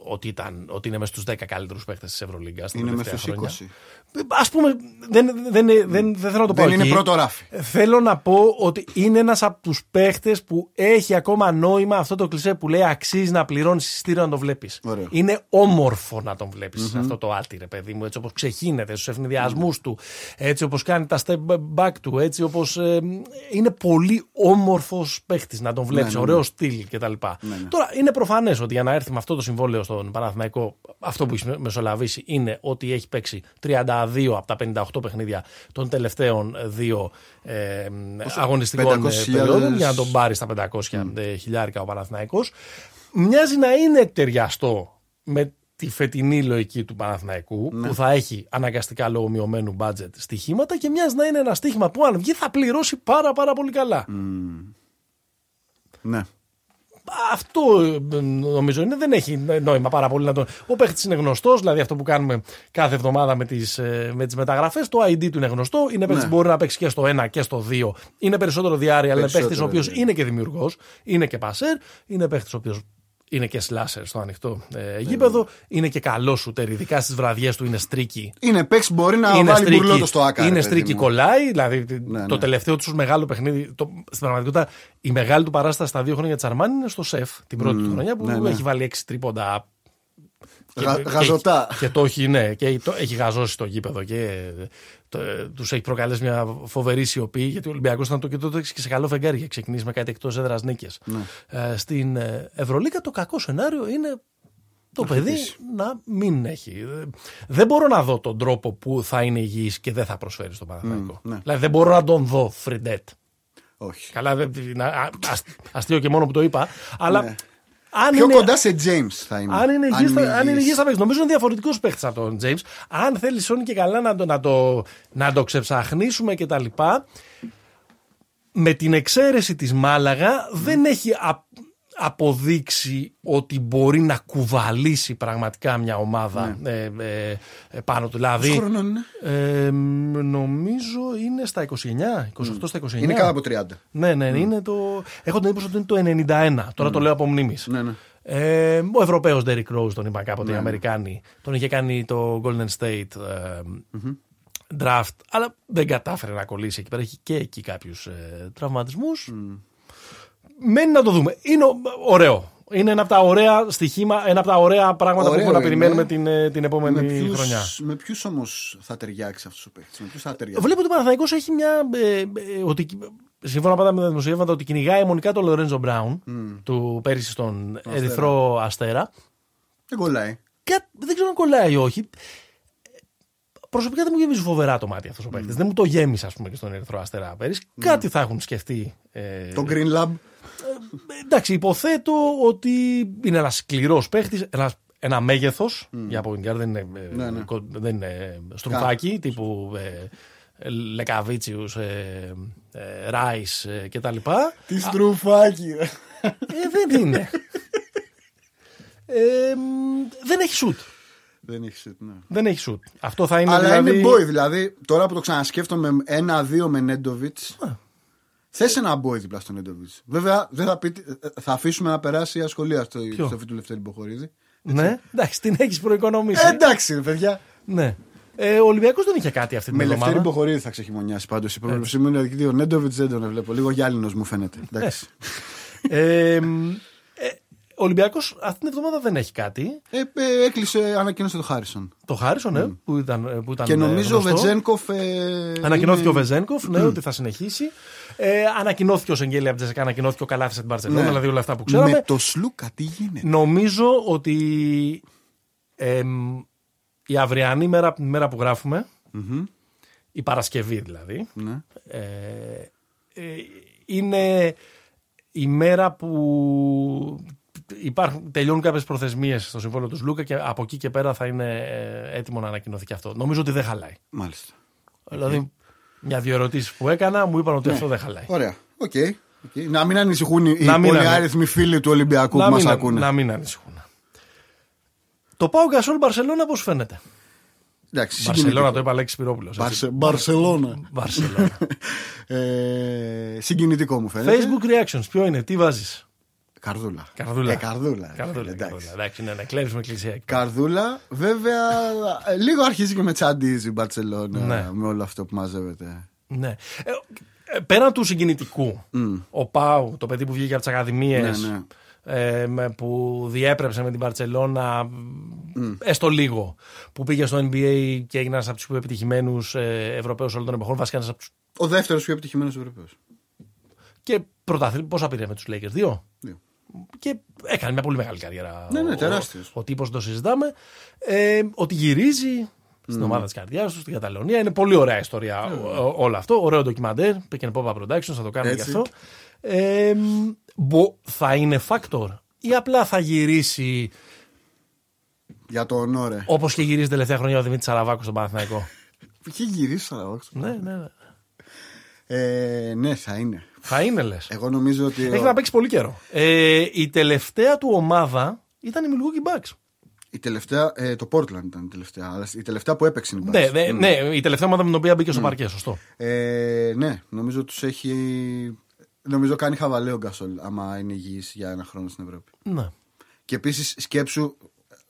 ότι, ήταν, ότι είναι μέσα στους 10 καλύτερους παίχτες της Ευρωλίγκας την Είναι μες τελευταία στους χρονιά. 20. Ας πούμε, δεν, δεν, δεν, δεν, δεν θέλω να το πω Δεν είναι εκεί. πρώτο ράφι. Ε, Θέλω να πω ότι είναι ένας από τους παίχτες που έχει ακόμα νόημα αυτό το κλισέ που λέει αξίζει να πληρώνεις εισιτήριο να το βλέπεις. Ωραίο. Είναι όμορφο να τον βλέπεις αυτό το άτι ρε παιδί μου, έτσι όπως ξεχύνεται στους ευνηδιασμούς του, έτσι όπως κάνει τα step back του, έτσι όπως ε, είναι πολύ όμορφος παίχτης να τον βλέπεις, ναι, ναι. ωραίο στυλ κτλ. Τώρα είναι προφανές ότι για να έρθει με αυτό το συμβόλαιο στον Παναθηναϊκό, αυτό που έχεις μεσολαβήσει είναι ότι έχει παίξει 32 από τα 58 παιχνίδια των τελευταίων δύο ε, αγωνιστικών 500.000 ε, περιόδων για να τον πάρεις στα 500 ε, χιλιάρικα ο Παναθηναϊκός. Μοιάζει να είναι ταιριαστό με τη φετινή λογική του Παναθηναϊκού που θα έχει αναγκαστικά λόγω μειωμένου budget στοιχήματα και μοιάζει να είναι ένα στοίχημα που αν βγει θα πληρώσει πάρα πάρα πολύ καλά. Ναι. Αυτό ε, νομίζω είναι, δεν έχει νόημα πάρα πολύ να τον. Ο παίχτης είναι γνωστός, δηλαδή αυτό που κάνουμε κάθε εβδομάδα με τις με τις μεταγραφές. Το ID του είναι γνωστό. Είναι παίχτης Ναι. που μπορεί να παίξει και στο 1 και στο 2. Είναι περισσότερο διάρκεια, αλλά είναι παίχτης ο Περισσότερο οποίος διάρρεια. είναι και δημιουργός, είναι και πασέρ, είναι παίχτης ο οποίος είναι και σλάσερ στο ανοιχτό ε, γήπεδο, είναι και καλό σούτερ, ειδικά στις βραδιές του είναι στρίκι. Είναι παίξ μπορεί να Είναι βάλει στρίκι, μπουρλότο στο άκα. είναι ρε παιδί στρίκι μου. κολλάει. Δηλαδή το ναι. τελευταίο τους μεγάλο παιχνίδι. Το, στην πραγματικότητα η μεγάλη του παράσταση στα δύο χρόνια της Αρμάνι είναι στο σεφ την πρώτη του χρονιά που ναι, ναι. έχει βάλει έξι τρίποντα. Γα- γαζωτά. Και, το έχει, ναι, και το, έχει γαζώσει το γήπεδο και το, τους έχει προκαλέσει μια φοβερή σιωπή γιατί ο Ολυμπιακός ήταν το και τότε και σε καλό φεγγάρι είχε ξεκινήσει με κάτι εκτός έδρας νίκες. Ναι. Ε, στην ε, Ευρωλίκα το κακό σενάριο είναι το παιδί χτυπήσει. να μην έχει. Ε, Δεν μπορώ να δω τον τρόπο που θα είναι υγιής και δεν θα προσφέρει στον Παναθηναϊκό. ναι. Δηλαδή δεν μπορώ να τον δω φριντέτ. Όχι. Καλά, δεν- να- α- ασ- αστείο και μόνο που το είπα. Αλλά Ναι. Αν Πιο είναι, κοντά σε James θα είναι. αν είναι υγιής, θα- αν είναι υγιής. υγιής θα παίξεις. Νομίζω είναι διαφορετικός παίχτης από τον James. Αν θέλει όνει και καλά να το, να το, να το ξεψαχνίσουμε κτλ. Με την εξαίρεση της Μάλαγα δεν έχει α- αποδείξει ότι μπορεί να κουβαλήσει πραγματικά μια ομάδα ε, ε, ε, πάνω του. Δηλαδή, Πόσο χρονών είναι; ε, μ, νομίζω είναι στα 29, 28 στα 29. Είναι κάτω από 30. Ναι, ναι, είναι το. Έχω την εντύπωση ότι είναι το 91. Τώρα το λέω από μνήμης. Ναι, ναι. Ε, ο Ευρωπαίος Derrick Rose τον είπα κάποτε, οι Αμερικάνοι. Τον είχε κάνει το Golden State ε, draft, αλλά δεν κατάφερε να κολλήσει εκεί πέρα. Έχει και εκεί κάποιους ε, τραυματισμούς. Μένει να το δούμε. Είναι ο- ωραίο. Είναι ένα από τα ωραία στοιχήμα, ένα από τα ωραία πράγματα Ωραίο που μπορούμε να είναι. περιμένουμε την, ε, την Με επόμενη ποιους, χρονιά. με ποιους όμως θα ταιριάξει αυτός ο παίκτης, με ποιους θα ταιριάξει; Βλέπω ότι ο Παναθηναϊκός έχει μια. Ε, ε, ότι, σύμφωνα πάντα με τα δημοσιεύματα, ότι κυνηγάει αιμονικά τον Λορέντζο Μπράουν του πέρυσι στον Ερυθρό Αστέρα. Δεν κολλάει. Και δεν ξέρω αν κολλάει ή όχι. Προσωπικά δεν μου γεμίζει φοβερά το μάτι αυτός ο παίκτης. Δεν μου το γέμισε, ας πούμε, και στον Ερυθρό Αστέρα πέρυσι. Κάτι θα έχουν σκεφτεί. Ε, Το Green Lab. Εντάξει, υποθέτω ότι είναι ένας σκληρός παίχτης, ένας, ένα μέγεθος για από δεν είναι, ε, Ναι, ναι. κο- δεν είναι στρουμφάκι τύπου ε, Λεκαβίτσιους, ε, ε, Ράις ε, κτλ. Τι στρουφάκι. ρε. Ε, δεν είναι. Ε, μ, δεν έχει σουτ. Δεν έχει σουτ, ναι. Δεν έχει σουτ. Αυτό θα είναι Αλλά δηλαδή... είναι boy, δηλαδή τώρα που το ξανασκέφτομαι ένα-δύο με Νέντοβιτς. Θες ένα boy δίπλα στον Νέντοβιτ. Βέβαια, δεν θα, πείτε- ε, θα αφήσουμε να περάσει ασχολία στο, Ποιο; στο του Λευτέρη Μποχορίδη. Ναι, εντάξει, την έχεις προοικονομήσει. Ε, εντάξει, ρε παιδιά. ναι. Ε, ο Ολυμπιακός δεν είχε κάτι αυτή την Με Λευτέρη εβδομάδα. Μποχορίδη θα ξεχειμονιάσει πάντως. Η πρόβλεψή μου είναι ότι ο Νέντοβιτς δεν τον βλέπω. Λίγο γυάλινος μου φαίνεται. Εντάξει. ε, μ, ε, ο Ολυμπιακός αυτή την εβδομάδα δεν έχει κάτι. Ε, ε, έκλεισε, ανακοίνωσε το Χάρισον. Το Χάρισον, ναι, που ήταν, ε, που ήταν Και ε, νομίζω ο γνωστό. Βετζένκοφ. Ε, Ανακοινώθηκε είναι- ο Βεζένκοφ, ναι, ότι θα συνεχίσει. Ε, ανακοινώθηκε ο Σεγγέλια από Τζεσικά, ανακοινώθηκε ο Καλάθι από την Παρσελόνα, Ναι. δηλαδή όλα αυτά που ξέραμε. Με το Σλούκα, τι γίνεται; Νομίζω ότι εμ, η αυριανή μέρα, μέρα που γράφουμε, Μμμ, η Παρασκευή δηλαδή, ναι. ε, ε, είναι η μέρα που υπάρχουν, τελειώνουν κάποιες προθεσμίες στο συμβόλαιο του Λούκα και από εκεί και πέρα θα είναι ε, έτοιμο να ανακοινωθεί και αυτό. Νομίζω ότι δεν χαλάει. Μάλιστα. Δηλαδή, μια-δύο ερωτήσεις που έκανα μου είπαν ότι αυτό δεν χαλάει. Ωραία. Οκ. οκ. Να μην ανησυχούν οι Να μην πολυάριθμοι φίλοι του Ολυμπιακού να, που μην, μα ακούνε. να μην ανησυχούν. Το πάω Γκασόλ Μπαρσελόνα πώς φαίνεται; Εντάξει, Μπαρσελόνα το συγκινητικό. είπα Αλέξης Πυρόπουλος. Μπαρσε- Μπαρσελόνα. Μπαρσελόνα. Ε, συγκινητικό μου φαίνεται. Facebook reactions, ποιο είναι, τι βάζεις; Καρδούλα. Καρδούλα. Ε, καρδούλα. ρε, Καρδούλα. εντάξει. καρδούλα. Εντάξει, ναι, ναι, κλέβεις με εκκλησία. Καρδούλα. Βέβαια, ε, λίγο αρχίζει και με τσαντίζει η Μπαρσελόνα Ναι. με όλο αυτό που μαζεύεται. Ναι. Ε, ε, πέραν του συγκινητικού, ο Πάου, το παιδί που βγήκε από τις ακαδημίες, Ναι, ναι. ε, με- που διέπρεψε με την Παρσελώνα, έστω λίγο, που πήγε στο NBA και έγινε ένας από τους πιο επιτυχημένους ε, Ευρωπαίους όλων των εποχών, βασικά ένας από του. Ο δεύτερος πιο επιτυχημένος Ευρωπαίος. Και πρωταθλητή, πόσα πήρε με τους Lakers, δύο. Και έκανε μια πολύ μεγάλη καριέρα. Ναι, ναι, ο- τεράστιος. Ο, ο τύπο το συζητάμε. Ε, ότι γυρίζει στην ομάδα της καρδιάς του, στην Καταλωνία. Είναι πολύ ωραία ιστορία ό- όλο αυτό. Ωραίο ντοκιμαντέρ. Pick and Pop Productions, θα το κάνουμε και Έτσι. αυτό. Ε, μπο- θα είναι factor ή απλά θα γυρίσει Για το ονόρε. όπως και γυρίζει τελευταία χρονιά ο Δημήτρης Σαραβάκος στον Παναθηναϊκό; Είχε γυρίσει τώρα. ναι, ναι, ναι. Ε, ναι, θα είναι. Θα είναι λες. Εγώ νομίζω ότι. Έχει να παίξει πολύ καιρό. Ε, η τελευταία του ομάδα ήταν η Milwaukee Bucks. Η τελευταία, ε, το Portland ήταν η τελευταία. Αλλά η τελευταία που έπαιξε είναι η Ναι, Bucks. ναι, ναι, η τελευταία ομάδα με την οποία μπήκε στο παρκέ, σωστό. Ε, ναι, νομίζω τους έχει. Νομίζω κάνει χαβαλέ ο Γκασόλ άμα είναι υγιής για ένα χρόνο στην Ευρώπη. Ναι. Και επίσης σκέψου,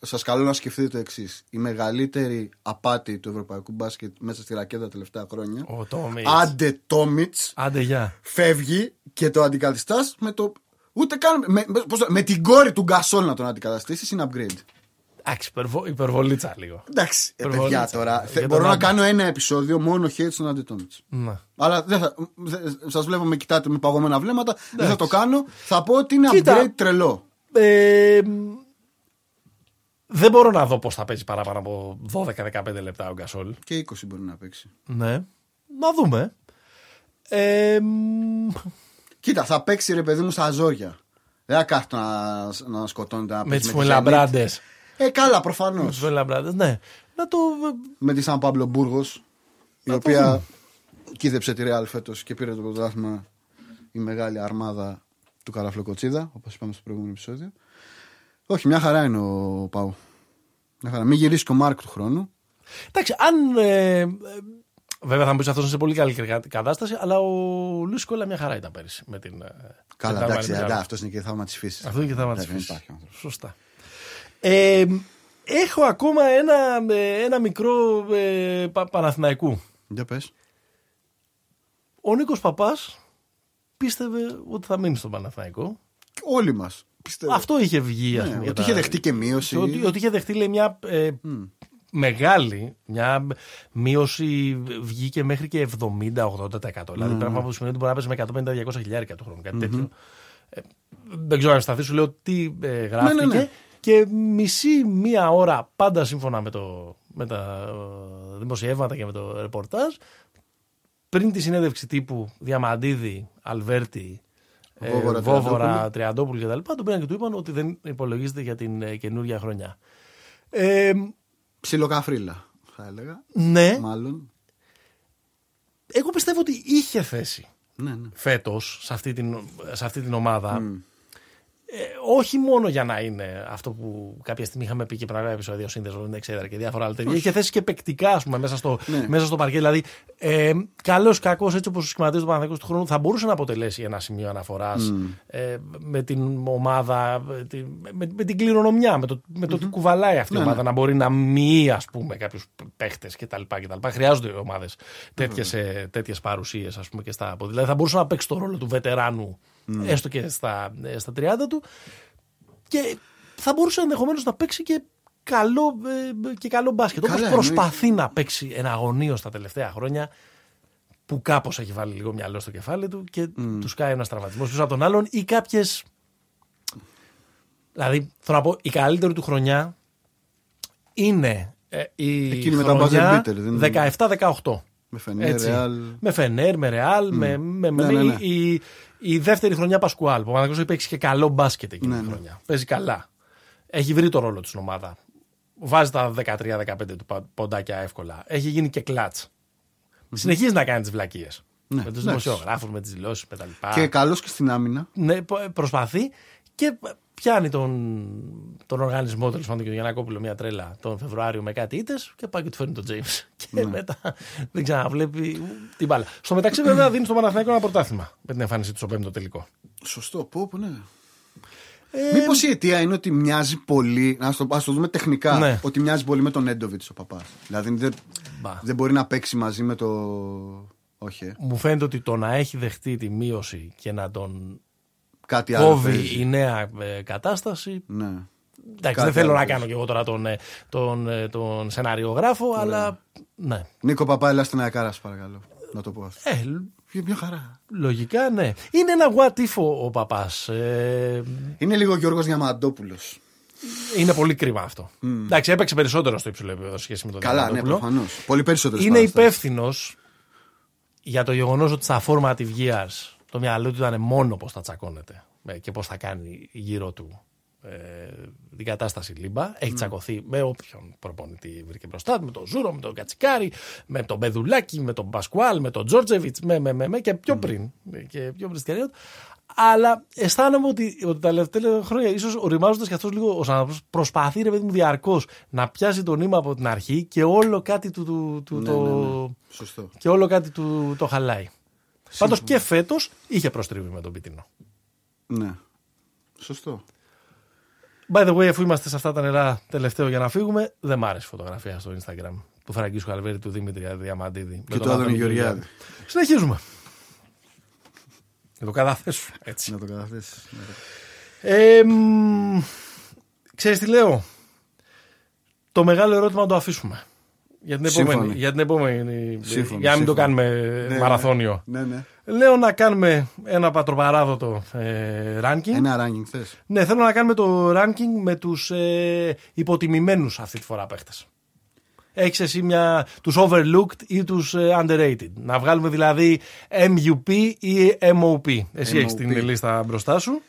σας καλώ να σκεφτείτε το εξής. Η μεγαλύτερη απάτη του ευρωπαϊκού μπάσκετ μέσα στη ρακέτα τα τελευταία χρόνια. Ο Τόμιτς. Άντε Τόμιτς Άντε, γεια. φεύγει και το αντικαθιστάς με το. Ούτε καν. Με, με, πώς το- με την κόρη του Γκασόλ να τον αντικαταστήσεις είναι upgrade. Εντάξει, υπερβο, υπερβολίτσα λίγο. Εντάξει, ε, Υπερβολίτσα. παιδιά τώρα. Για θε- τον μπορώ να Άντε. κάνω ένα επεισόδιο μόνο hate στον Άντε Τόμιτς. Ναι. Αλλά δεν θα, σας βλέπω με κοιτάτε με παγωμένα βλέμματα. Δεν θα το κάνω. Θα πω ότι είναι Κοίτα. upgrade τρελό. Ε, μ, δεν μπορώ να δω πώς θα παίζει παραπάνω από 12-15 λεπτά ο Γκασόλ. Και 20 μπορεί να παίξει. Ναι. Να δούμε. Ε, μ, Κοίτα, θα παίξει ρε παιδί μου στα ζόρια. Δεν θα κάθεται να, να σκοτώνεται να με παίξει τις τη Zenit. Φουελαμπράντε. Ε, καλά, προφανώς. Με τις Φουελαμπράντε, ναι. Να το. Με τη Σαν Παύλο Μπούργος, η Να το οποία δούμε. κοίδεψε τη Ρεάλ φέτος και πήρε το πρωτάθλημα η μεγάλη αρμάδα του Καραφλοκοτσίδα, όπως είπαμε στο προηγούμενο επεισόδιο. Όχι, μια χαρά είναι ο Πάου. Μια χαρά. Μην γυρίσεις και ο Μάρκ του χρόνου. Εντάξει, αν. Ε, ε, βέβαια θα μου πεις αυτός είναι σε πολύ καλή κατάσταση, αλλά ο Λούι Κόλλα μια χαρά ήταν πέρυσι με την. ε, Καλά, με την εντάξει, Μεγάλη. αυτός είναι και θαύμα της φύσης. Αυτός είναι και θαύμα της Δεν φύσης. υπάρχει άνθρωπος. Σωστά. Ε, έχω ακόμα ένα, ε, ένα μικρό ε, πα, Παναθηναϊκού. Για πες. Ο Νίκος Παπάς πίστευε ότι θα μείνει στον Παναθηναϊκό. Όλοι μας. Πιστεύω. Αυτό είχε βγει, ας Ναι, πούμε. για ότι τα- είχε δεχτεί και μείωση. Ότι, ότι είχε δεχτεί λέει, μια ε, μεγάλη μια μείωση βγήκε μέχρι και 70-80%. Δηλαδή πράγμα που σημαίνει ότι μπορεί να παίζει με 150-200 χιλιάρικα το χρόνο. Κάτι τέτοιο. Ε, δεν ξέρω αν σταθείς, σου λέω τι ε, γράφτηκε. ναι, ναι. Και μισή μία ώρα, πάντα σύμφωνα με, το, με τα ε, δημοσιεύματα και με το ρεπορτάζ, πριν τη συνέντευξη τύπου Διαμαντίδη, Αλβέρτη, ε, Βόβορα, Βόβορα, Τριαντόπουλου κτλ. Τον πήραν και του είπαν ότι δεν υπολογίζεται για την ε, καινούργια χρονιά. Ε, Ψιλοκαφρίλα, θα έλεγα. ναι, Μάλλον. εγώ πιστεύω ότι είχε θέση Ναι, ναι. φέτος σε, αυτή την- σε αυτή την ομάδα. Ε, όχι μόνο για να είναι αυτό που κάποια στιγμή είχαμε πει και πριν από ένα επεισόδιο σύνδεσμο, δεν ξέρω και διάφορα άλλα τέτοια. Είχε θέσει και παικτικά, ας πούμε, μέσα στο, Ναι. μέσα στο παρκέ. Δηλαδή, ε, καλό κακό, έτσι όπως σχηματίζεται το Παναθηναϊκός του χρόνου, θα μπορούσε να αποτελέσει ένα σημείο αναφοράς ε, με την ομάδα, με, την- με, με την κληρονομιά, με το, με το ότι κουβαλάει αυτή η ομάδα να μπορεί να μοιεί, ας πούμε, κάποιους παίχτες κτλ. κτλ. Χρειάζονται ομάδες τέτοιες παρουσίες, ας πούμε, και στα πόδια. Δηλαδή, θα μπορούσε να παίξει το ρόλο του βετεράνου, έστω και στα, ε, στα 30 του. Και θα μπορούσε ενδεχομένως να παίξει και καλό, ε, και καλό μπάσκετ. Όπως Καλά, προσπαθεί να παίξει εναγωνίω τα τελευταία χρόνια, που κάπως έχει βάλει λίγο μυαλό στο κεφάλι του και του κάνει ένας τραυματισμός πίσω από τον άλλον ή κάποιες. Δηλαδή, θέλω να πω, η καλύτερη του χρονιά είναι ε, η Εκείνη με τα χρονιά buzzer beater, δεν είναι. 17-18. Με Φενέρ, Έτσι. Ρεάλ. Με Φενέρ, με Ρεάλ, με, με, με, Ναι, ναι, ναι. Η, η δεύτερη χρονιά Πασκουάλ. Που ο Παναγιώτης έχεις παίξει και καλό μπάσκετ εκείνη Ναι, τη ναι. χρονιά. Παίζει καλά. Έχει βρει το ρόλο του στην ομάδα. Βάζει τα 13-15 του πα- ποντάκια εύκολα. Έχει γίνει και κλατς. Συνεχίζει να κάνει τις βλακίες. Ναι, με τους εντάξει. δημοσιογράφους, με τις δηλώσεις, με τα λοιπά. Και καλός και στην άμυνα. Ναι, πο- προσπαθεί και πιάνει τον, τον οργανισμό τέλος πάντων και τον Γιανακόπουλο μια τρέλα τον Φεβρουάριο με κάτι ήττες και πάει και του φέρνει τον Τζέιμς. Και μετά δεν ξαναβλέπει την μπάλα. Στο μεταξύ, βέβαια, δίνει στο Παναθηναϊκό ένα πρωτάθλημα με την εμφάνισή του στο πέμπτο τελικό. Σωστό, πω, πω, ναι. Ε, Μήπως η αιτία είναι ότι μοιάζει πολύ. Να το, ας το δούμε τεχνικά. Ναι. Ότι μοιάζει πολύ με τον Έντοβιτ ο παπάς. Δηλαδή δεν, Μπα. δεν μπορεί να παίξει μαζί με το. Όχι. ε. Μου φαίνεται ότι το να έχει δεχτεί τη μείωση και να τον Κάτι άλλο. κόβει παίζει. η νέα ε, κατάσταση. Ναι. Εντάξει, Κάτι δεν θέλω άλλο να παίζει. κάνω και εγώ τώρα τον, ε, τον, ε, τον σεναριογράφο, αλλά ναι. Νίκο Παπά, έλα στην Αεκάρα, σας παρακαλώ. Να το πω αυτό. Ε, Για μια χαρά. λογικά ναι. Είναι ένα what if ο, ο παπάς. Ε, Είναι λίγο Γιώργος Διαμαντόπουλος. Είναι πολύ κρίμα αυτό. Εντάξει, έπαιξε περισσότερο στο υψηλό επίπεδο σε σχέση με τον Καλά, ναι, Διαμαντόπουλο. προφανώς. Πολύ περισσότερο. Είναι υπεύθυνος για το γεγονός ότι στα formative years το μυαλό του ήταν μόνο πώς θα τσακώνεται ε, και πώς θα κάνει γύρω του ε, την κατάσταση λίμπα. Έχει τσακωθεί με όποιον προπονητή βρήκε μπροστά του, με τον Ζούρο, με τον Κατσικάρη, με τον Πεδουλάκη, με τον Πασκουάλ, με τον Τζόρτζεβιτς, με, με, με, με, και πιο πριν. ε, Και πιο πριν στην καριέρα του. Αλλά αισθάνομαι ότι, ότι τα τελευταία χρόνια, ίσως οριμάζοντας και αυτός λίγο ο άνθρωπος, προσπαθεί ρε παιδί μου διαρκώς να πιάσει το νήμα από την αρχή και όλο κάτι του, του, του Ναι, το, ναι, ναι. Σωστό. και όλο κάτι του το χαλάει. Πάντως και φέτος είχε προστρίβει με τον Πιτίνο. Ναι. Σωστό. By the way, αφού είμαστε σε αυτά τα νερά τελευταίο για να φύγουμε, δεν μ' άρεσε η φωτογραφία στο Instagram του Φραγκίσκου Αλβέρη του Δημήτρη Διαμαντίδη. με Και τον του Άδωνη Άδωνη Γεωργιάδη. Συνεχίζουμε. Να το καταθέσω έτσι. Να το καταθέσεις. Ε, μ, ξέρεις τι λέω; Το μεγάλο ερώτημα να το αφήσουμε. Για την επόμενη. Σύμφωνοι. Για, την επόμενη Σύμφωνοι, για να μην το σύμφωνοι. κάνουμε Ναι, μαραθώνιο. Ναι, ναι. Λέω να κάνουμε ένα πατροπαράδοτο ε, ranking. Ένα ranking θες. Ναι, θέλω να κάνουμε το ranking με τους ε, υποτιμημένους αυτή τη φορά παίχτες. Έχεις εσύ μια, τους overlooked ή τους ε, underrated; Να βγάλουμε δηλαδή MUP ή MOP. Εσύ MOP. έχεις την λίστα μπροστά σου.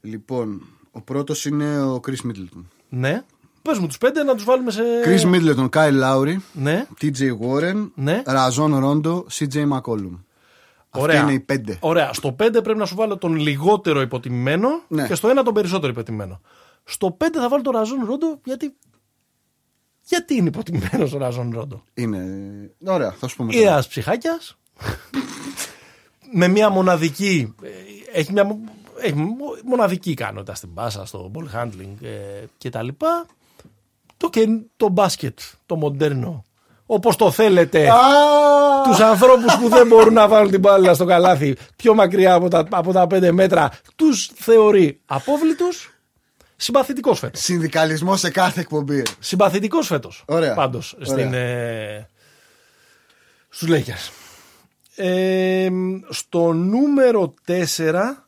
Λοιπόν, ο πρώτος είναι ο Chris Middleton. Ναι. Πες μου τους πέντε να τους βάλουμε σε... Chris Middleton, Kyle Lowry, Ναι. TJ Warren, Ναι. Razon Rondo, CJ McCollum. Ωραία. Αυτή είναι οι πέντε. Ωραία. Στο 5 πρέπει να σου βάλω τον λιγότερο υποτιμημένο Ναι. και στο 1 τον περισσότερο υποτιμημένο. Στο 5 θα βάλω τον Ραζόν Ρόντο γιατί. Γιατί είναι υποτιμημένος ο Ραζόν Ρόντο. Είναι. Ωραία, θα σου πω μετά. Είναι ένας ψυχάκιας. με μια μοναδική. ε, Έχει μια μο- έχει μο- μοναδική ικανότητα στην πάσα, στο ball handling ε, κτλ. Το, και, το μπάσκετ, το μοντέρνο Όπως το θέλετε. Α, Τους ανθρώπους που δεν μπορούν να βάλουν την μπάλα στο καλάθι πιο μακριά από τα, από τα 5 μέτρα, τους θεωρεί απόβλητου. Συμπαθητικός φέτος. Συνδικαλισμός σε κάθε εκπομπή. Συμπαθητικός φέτος. Ωραία. Πάντως Ωραία. στην. Ε, Στους Lakers. Ε, στο νούμερο 4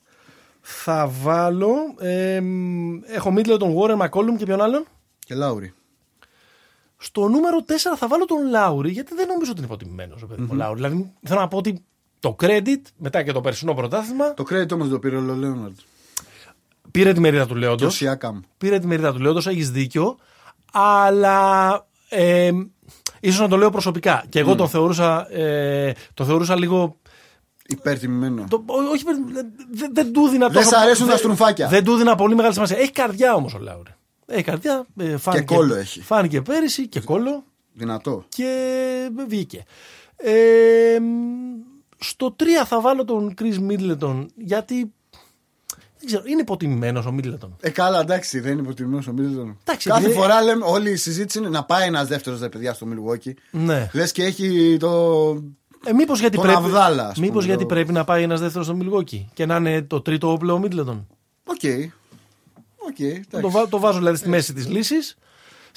θα βάλω. Ε, έχω Μίτλε τον Warren McCollum και ποιον άλλον; Και Λάουρι. Στο νούμερο 4 θα βάλω τον Λάουρι, γιατί δεν νομίζω ότι είναι υποτιμημένος ο παιδί μου, ο Λάουρι. Δηλαδή θέλω να πω ότι το credit μετά και το περσινό πρωτάθλημα Το credit όμως το πήρε ο Λέοναρντ. πήρε τη μερίδα του Και Λέοντο. ο Σιάκαμ. Πήρε τη μερίδα του Λέοντος, έχεις δίκιο. Αλλά ε, ίσως να το λέω προσωπικά. Και εγώ τον, θεωρούσα, ε, τον θεωρούσα λίγο. Υπερτιμημένο. Το, ό- όχι, δεν, δεν, δεν του έδινα Δεν τόσο- σ' αρέσουν τα δεν- στρουμφάκια. Δεν του έδινα πολύ μεγάλη σημασία. Έχει καρδιά όμως ο Λάουρι. Έχει καρδιά. ε, φάνηκε, κόλλο έχει. Φάνηκε πέρυσι και κόλλο. Δυνατό. και βγήκε. Ε, στο 3 θα βάλω τον Chris Middleton γιατί δεν ξέρω, είναι υποτιμημένος ο Middleton. Ε, καλά, εντάξει, δεν είναι υποτιμημένος ο Μίτλετον. Εντάξει, Κάθε επειδή- φορά λέμε, όλη η συζήτηση είναι να πάει ένας δεύτερος δε παιδιά στο Milwaukee. Ναι. Λες και έχει το. Ε, μήπως γιατί, Τον πρέπει, Αβδάλα, ας πούμε, μήπως γιατί το- πρέπει να πάει ένας δεύτερος στο Milwaukee και να είναι το τρίτο όπλο ο Middleton; Οκ. Οκ, εντάξει. Το, βά- το βάζω δηλαδή στη μέση της λύσης,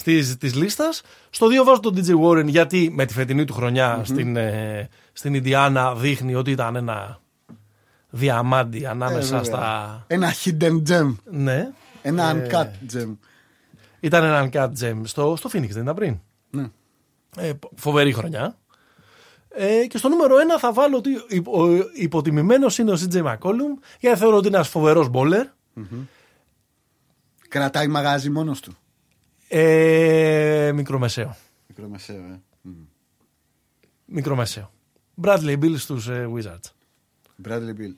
της, της λίστας. Στο 2 βάζω τον TJ Warren γιατί με τη φετινή του χρονιά στην, ε, στην Ιντιάνα δείχνει ότι ήταν ένα διαμάντι Ε, ανάμεσα βέβαια. στα... Ένα hidden gem. Ναι. Ένα Ε, uncut gem. Ήταν ένα uncut gem στο, στο Phoenix, δεν ήταν πριν. Ναι. Ε, φοβερή χρονιά. Ε, και στο νούμερο 1 θα βάλω ότι ο υποτιμημένος είναι ο CJ McCollum γιατί θεωρώ ότι είναι ένας φοβερός μπόλερ. Κρατάει μαγάζι μόνος του. Ε, μικρομεσαίο. Μικρομεσαίο, ε. Μμμ. Μικρομεσαίο. Bradley Bill στους ε, Wizards. Bradley Bill.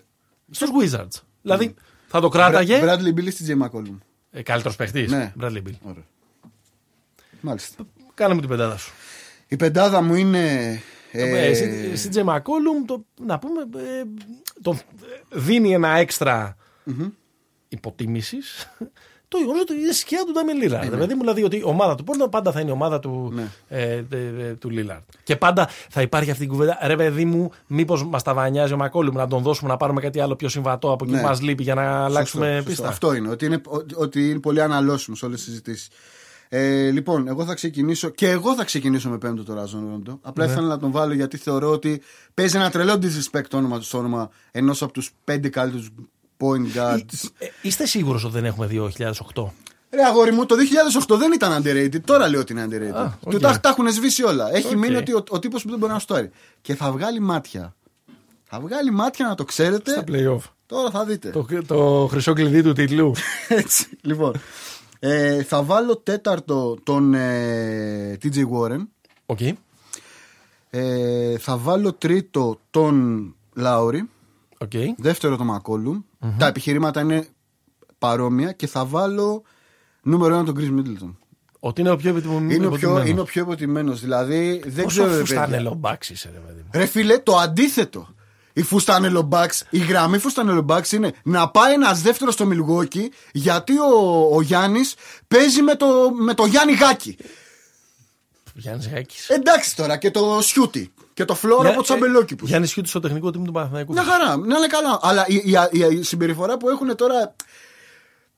Στους Wizards. Δηλαδή θα το κράταγε. Bradley Bill ή στη J. McCollum. Ε, Καλύτερος παιχτή. Ναι. Bradley Bill. Ωραία. Μάλιστα. Κάνε μου την πεντάδα σου. Η πεντάδα μου είναι. Ε, Ε, C- CJ McCollum, το, να πούμε, ε, τον δίνει ένα έξτρα υποτίμησης. Το γεγονός ότι είναι σκιά του Ντάμιν Λίλαρντ. Δηλαδή μου δηλαδή ότι η ομάδα του Πόρτland πάντα θα είναι η ομάδα του, Ναι. ε, ε, ε, του Λίλαρντ. Και πάντα θα υπάρχει αυτή η κουβέντα. Ρε παιδί μου, μήπως μας τα βανιάζει ο Μακόλουμ να τον δώσουμε να πάρουμε κάτι άλλο πιο συμβατό από εκεί Ναι. που μας λείπει για να αλλάξουμε σωστό, πίστα. σωστό. Αυτό είναι. Ότι είναι, ότι- ότι είναι πολύ αναλώσιμο σε όλες τις συζητήσεις. Ε, λοιπόν, εγώ θα ξεκινήσω και εγώ θα ξεκινήσω με πέμπτο το Ραζόν Ρόντο. Απλά Ναι. ήθελα να τον βάλω γιατί θεωρώ ότι παίζει ένα τρελό disrespect το όνομα του στο όνομα ενός από τους πέντε καλύτερους point guards. Ε, είστε σίγουρος ότι δεν έχουμε 2008. Ρε αγόρι μου, το 2008 δεν ήταν underrated. Τώρα λέω ότι είναι underrated. Α, Του οκ. τα, τα έχουν σβήσει όλα. Έχει Οκ. μείνει ότι ο, ο τύπος που δεν μπορεί να σουτάρει. Και θα βγάλει μάτια. Θα βγάλει μάτια να το ξέρετε. Στα playoff. Τώρα θα δείτε. Το, το χρυσό κλειδί του τίτλου. Έτσι. Λοιπόν. Ε, θα βάλω τέταρτο τον ε, TJ Warren. Οκ. Ε, θα βάλω τρίτο τον Λάουρι. Οκ. Δεύτερο τον μακολουμ Τα επιχειρήματα είναι παρόμοια. Και θα βάλω νούμερο ένα τον Chris Middleton. Ότι είναι ο πιο επιτιμημένο. Είναι ο πιο, είναι ο πιο υποτιμένος. Δηλαδή δεν Πόσο ξέρω. ρε φουστάνε παιδιά. λομπάξ είσαι, ρε παιδί μου. Ρε φίλε, το αντίθετο. Η φουστάνελο μπαξ, η γραμμή φουστάνελο μπαξ είναι να πάει ένας δεύτερος στο Μιλγόκι γιατί ο, ο Γιάννης παίζει με το, με το Γιάννη Γάκη. Γιάννης Χάκη. Εντάξει τώρα και το Σιούτι και το Φλόρο από τους αμπελόκηπους. Γιάννη Χιούτη στο τεχνικό τίμο του Παναθηναϊκού. Μια χαρά, να είναι καλά. Αλλά η, η, η, η συμπεριφορά που έχουν τώρα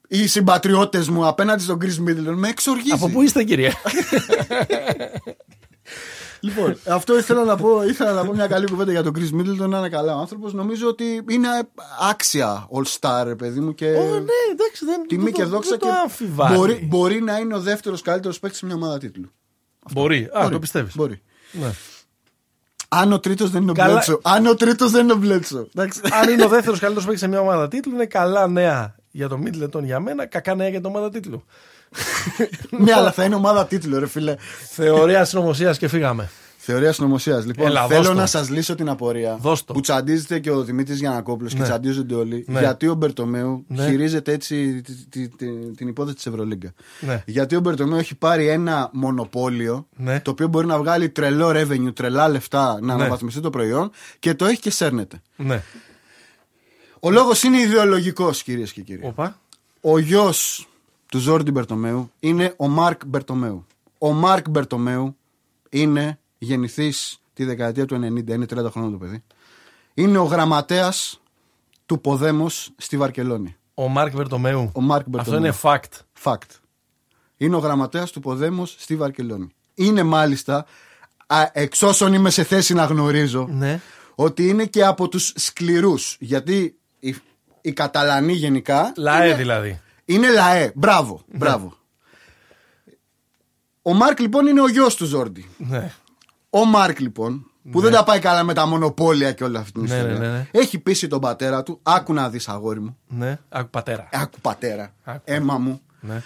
οι συμπατριώτες μου απέναντι στον Chris Middleton με εξοργίζει. Από πού είστε, κύριε; Λοιπόν, αυτό ήθελα να πω. Ήθελα να πω μια καλή κουβέντα για τον Chris Middleton. Να είναι καλά ο άνθρωπος. Νομίζω ότι είναι άξια all star, ρε παιδί μου. Και Ω, ναι, εντάξει, δεν, τιμή δεν και το- δόξα. δεν Και το αμφιβάλλει. μπορεί, μπορεί να είναι ο δεύτερος καλύτερος παίκτης σε μια ομάδα τίτλου. Μπορεί. Α, Μπορεί, το πιστεύεις. Μπορεί. Ναι. Αν ο τρίτος δεν είναι ο Καλά. Μπλέτσο. Αν ο τρίτος δεν είναι ο Μπλέτσο. Εντάξει. Αν είναι ο δεύτερος καλύτερος παίκτης σε μια ομάδα τίτλου, είναι καλά νέα για το Μίτλετον για μένα, κακά νέα για την ομάδα τίτλου. ναι, αλλά θα είναι ομάδα τίτλου, ρε φίλε. Θεωρία συνωμοσίας και φύγαμε. Θεωρία συνωμοσίας. Λοιπόν, Έλα, θέλω δώσ' το. να σας λύσω την απορία. Δώσ' το. Που τσαντίζεται και ο Δημήτρης Γιανακόπουλος και Ναι. τσαντίζονται όλοι. Ναι. Γιατί ο Μπερτομέου Ναι. χειρίζεται έτσι τη- τη- τη- την υπόθεση της Ευρωλίγκα. Ναι. Γιατί ο Μπερτομέου έχει πάρει ένα μονοπόλιο Ναι. το οποίο μπορεί να βγάλει τρελό revenue, τρελά λεφτά να Ναι. αναβαθμιστεί το προϊόν και το έχει και σέρνεται. Ναι. Ο λόγος είναι ιδεολογικός, κυρίες και κύριοι. Οπα. Ο γιος του Ζόρντι Μπερτομέου είναι ο Μάρκ Μπερτομέου. Ο Μάρκ Μπερτομέου είναι γεννηθείς τη δεκαετία του 90, είναι 30 χρόνια το παιδί. Είναι ο γραμματέας του Ποδέμος στη Βαρκελόνη. Ο Μάρκ Βερτομέου. Ο Μάρκ Αυτό Μπερτομέου. είναι fact. Fact. Είναι ο γραμματέας του Ποδέμος στη Βαρκελόνη. Είναι μάλιστα, α, εξ όσων είμαι σε θέση να γνωρίζω, Ναι. ότι είναι και από τους σκληρούς. Γιατί οι, οι Καταλανοί γενικά Λαέ είναι, δηλαδή. είναι λαέ. Μπράβο, μπράβο. Ο Μάρκ λοιπόν είναι ο γιος του Ζόρντι. Ναι. Ο Μάρκ λοιπόν, που δεν τα πάει καλά με τα μονοπόλια και όλα αυτή την Ναι, ιστορία, ναι, ναι. έχει πείσει τον πατέρα του, άκου να δεις αγόρι μου, Ναι. Άκου πατέρα. άκου πατέρα, Άκου. αίμα μου, Ναι.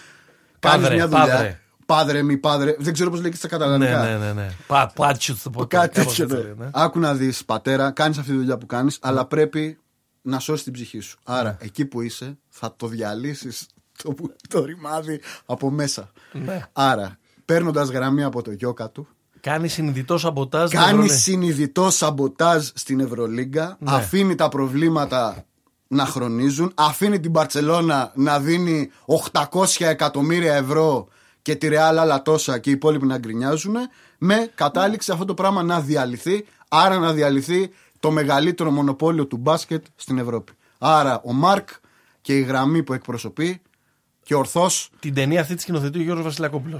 κάνεις Πάδρε, μια δουλειά. πάδρε. Πάδρε μη πάδρε, δεν ξέρω πώς λέγεται στα Ναι, καταλανικά. ναι, ναι. ναι. Πα, πάτσου στο ποτέ. Κάτι κάπως τέτοιο. έτσι ναι. λέει, ναι. Άκου να δεις, πατέρα, κάνεις αυτή τη δουλειά που κάνεις, αλλά πρέπει να σώσεις την ψυχή σου. Άρα, εκεί που είσαι, θα το διαλύσεις το, που- το ρημάδι από μέσα. Ναι. Άρα, παίρνοντας γραμμή από το γιόκα του, Κάνει συνειδητό σαμποτάζ. στην κάνει Ευρωλίγα. συνειδητό σαμποτάζ στην Ευρωλίγκα, Ναι. αφήνει τα προβλήματα να χρονίζουν, αφήνει την Μπαρτσελώνα να δίνει 800 εκατομμύρια ευρώ και τη Ρεάλ άλλα τόσα και οι υπόλοιποι να γκρινιάζουν, με κατάληξη αυτό το πράγμα να διαλυθεί, άρα να διαλυθεί το μεγαλύτερο μονοπόλιο του μπάσκετ στην Ευρώπη. Άρα ο Μάρκ και η γραμμή που εκπροσωπεί και ορθώς Την ταινία αυτή τη σκηνοθετεί ο Γιώργος Βασιλακόπουλος.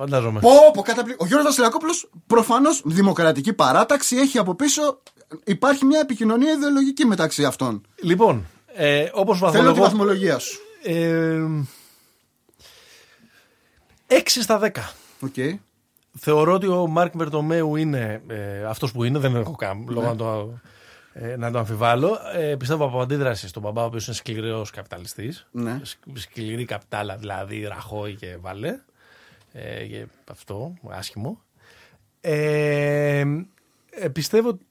Φαντάζομαι. Πω, πω, καταπληκτικό. Ο Γιώργος Βασιλακόπουλος προφανώς δημοκρατική παράταξη έχει από πίσω. Υπάρχει μια επικοινωνία ιδεολογική μεταξύ αυτών. Λοιπόν, ε, όπως Θέλω τη βαθμολογώ. βαθμολογία σου. Ε, 6 στα 10. Οκ. Θεωρώ ότι ο Μάρκ Μπερτομέου είναι ε, αυτός που είναι. Δεν έχω καν λόγο να, το, ε, να το αμφιβάλλω. Ε, πιστεύω από αντίδραση στον μπαμπά, ο οποίος είναι σκληρός καπιταλιστής. Ναι. Σκληρή καπιτάλα, δηλαδή ραχώη και βάλε. Ε, και αυτό, άσχημο. Ε, ε, πιστεύω ότι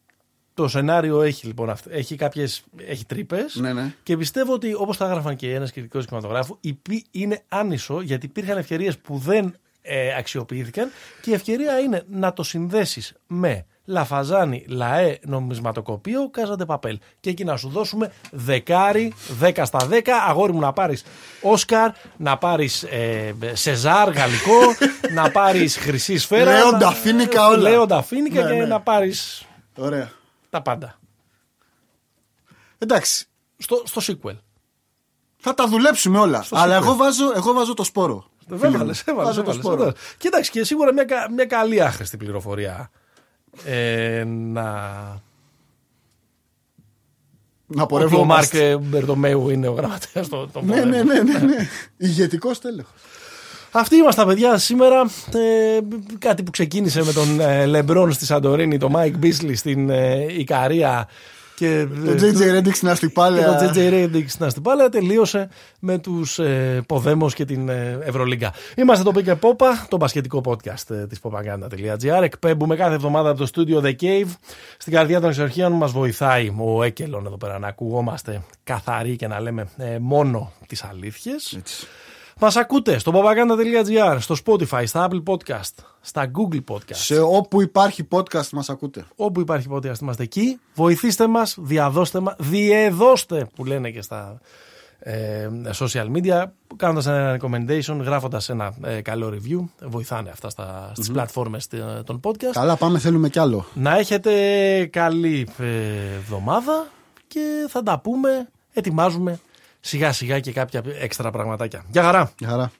το σενάριο έχει λοιπόν αυ- έχει κάποιες έχει τρύπες Ναι, ναι. και πιστεύω ότι όπως τα έγραφαν και ένας κριτικός κινηματογράφου υπή- είναι άνισο γιατί υπήρχαν ευκαιρίες που δεν ε, αξιοποιήθηκαν και η ευκαιρία είναι να το συνδέσεις με Λαφαζάνι, Λαέ, νομισματοκοπείο, Κάζαντε Παπέλ. Και εκεί να σου δώσουμε δεκάρι, 10 στα 10, αγόρι μου να πάρεις Όσκαρ, να πάρεις ε, Σεζάρ γαλλικό, να πάρεις χρυσή σφαίρα. Λέοντα να- Φίνικα όλα. Λέοντα Φίνικα Ναι, και ναι. να πάρεις Ωραία. τα πάντα. Εντάξει. Στο, στο sequel. Θα τα δουλέψουμε όλα. Αλλά sequel. εγώ βάζω, εγώ βάζω το σπόρο. Φίλε μου. Έβαλες, έβαλες, Βάζω το έβαλες, σπόρο. έβαλες. Κοίταξε και σίγουρα μια, κα- μια καλή άχρηστη πληροφορία. Ε, να... Να Ότι ο πορεύω Μάρκ Μπαρτομέου είναι ο γραμματέας των των Ναι, Ποδέμων. ναι, ναι, ναι, ναι. Ηγετικό στέλεχος. Αυτοί είμαστε παιδιά σήμερα. Ε, κάτι που ξεκίνησε με τον ε, Λεμπρόν στη Σαντορίνη, τον Μάικ Μπίσλεϊ στην ε, Ικαρία και Το ε, JJ Reddick στην και τον Αστυπάλαια. JJ Redick στην Αστυπάλαια τελείωσε με τους ε, Ποδέμος και την ε, Ευρωλίγκα. Είμαστε το Pick Popa, το μπασκετικό podcast ε, της popaganda.gr. Εκπέμπουμε κάθε εβδομάδα από το στούντιο The Cave. Στην καρδιά των εξορχείων μας βοηθάει ο Έκελον εδώ πέρα να ακουγόμαστε καθαροί και να λέμε ε, μόνο τις αλήθειες. Έτσι. Μας ακούτε στο popaganda.gr, στο Spotify, στα Apple Podcast, στα Google Podcast. Σε όπου υπάρχει podcast μας ακούτε. Όπου υπάρχει podcast είμαστε εκεί. Βοηθήστε μας, διαδώστε μας, διεδώστε που λένε και στα ε, social media, κάνοντας ένα recommendation, γράφοντας ένα ε, καλό review. Βοηθάνε αυτά στα, στις πλατφόρμες ε, των podcast. Καλά πάμε θέλουμε κι άλλο. Να έχετε καλή ε, εβδομάδα και θα τα πούμε, ετοιμάζουμε σιγά σιγά και κάποια έξτρα πραγματάκια. Γεια χαρά! Γεια χαρά.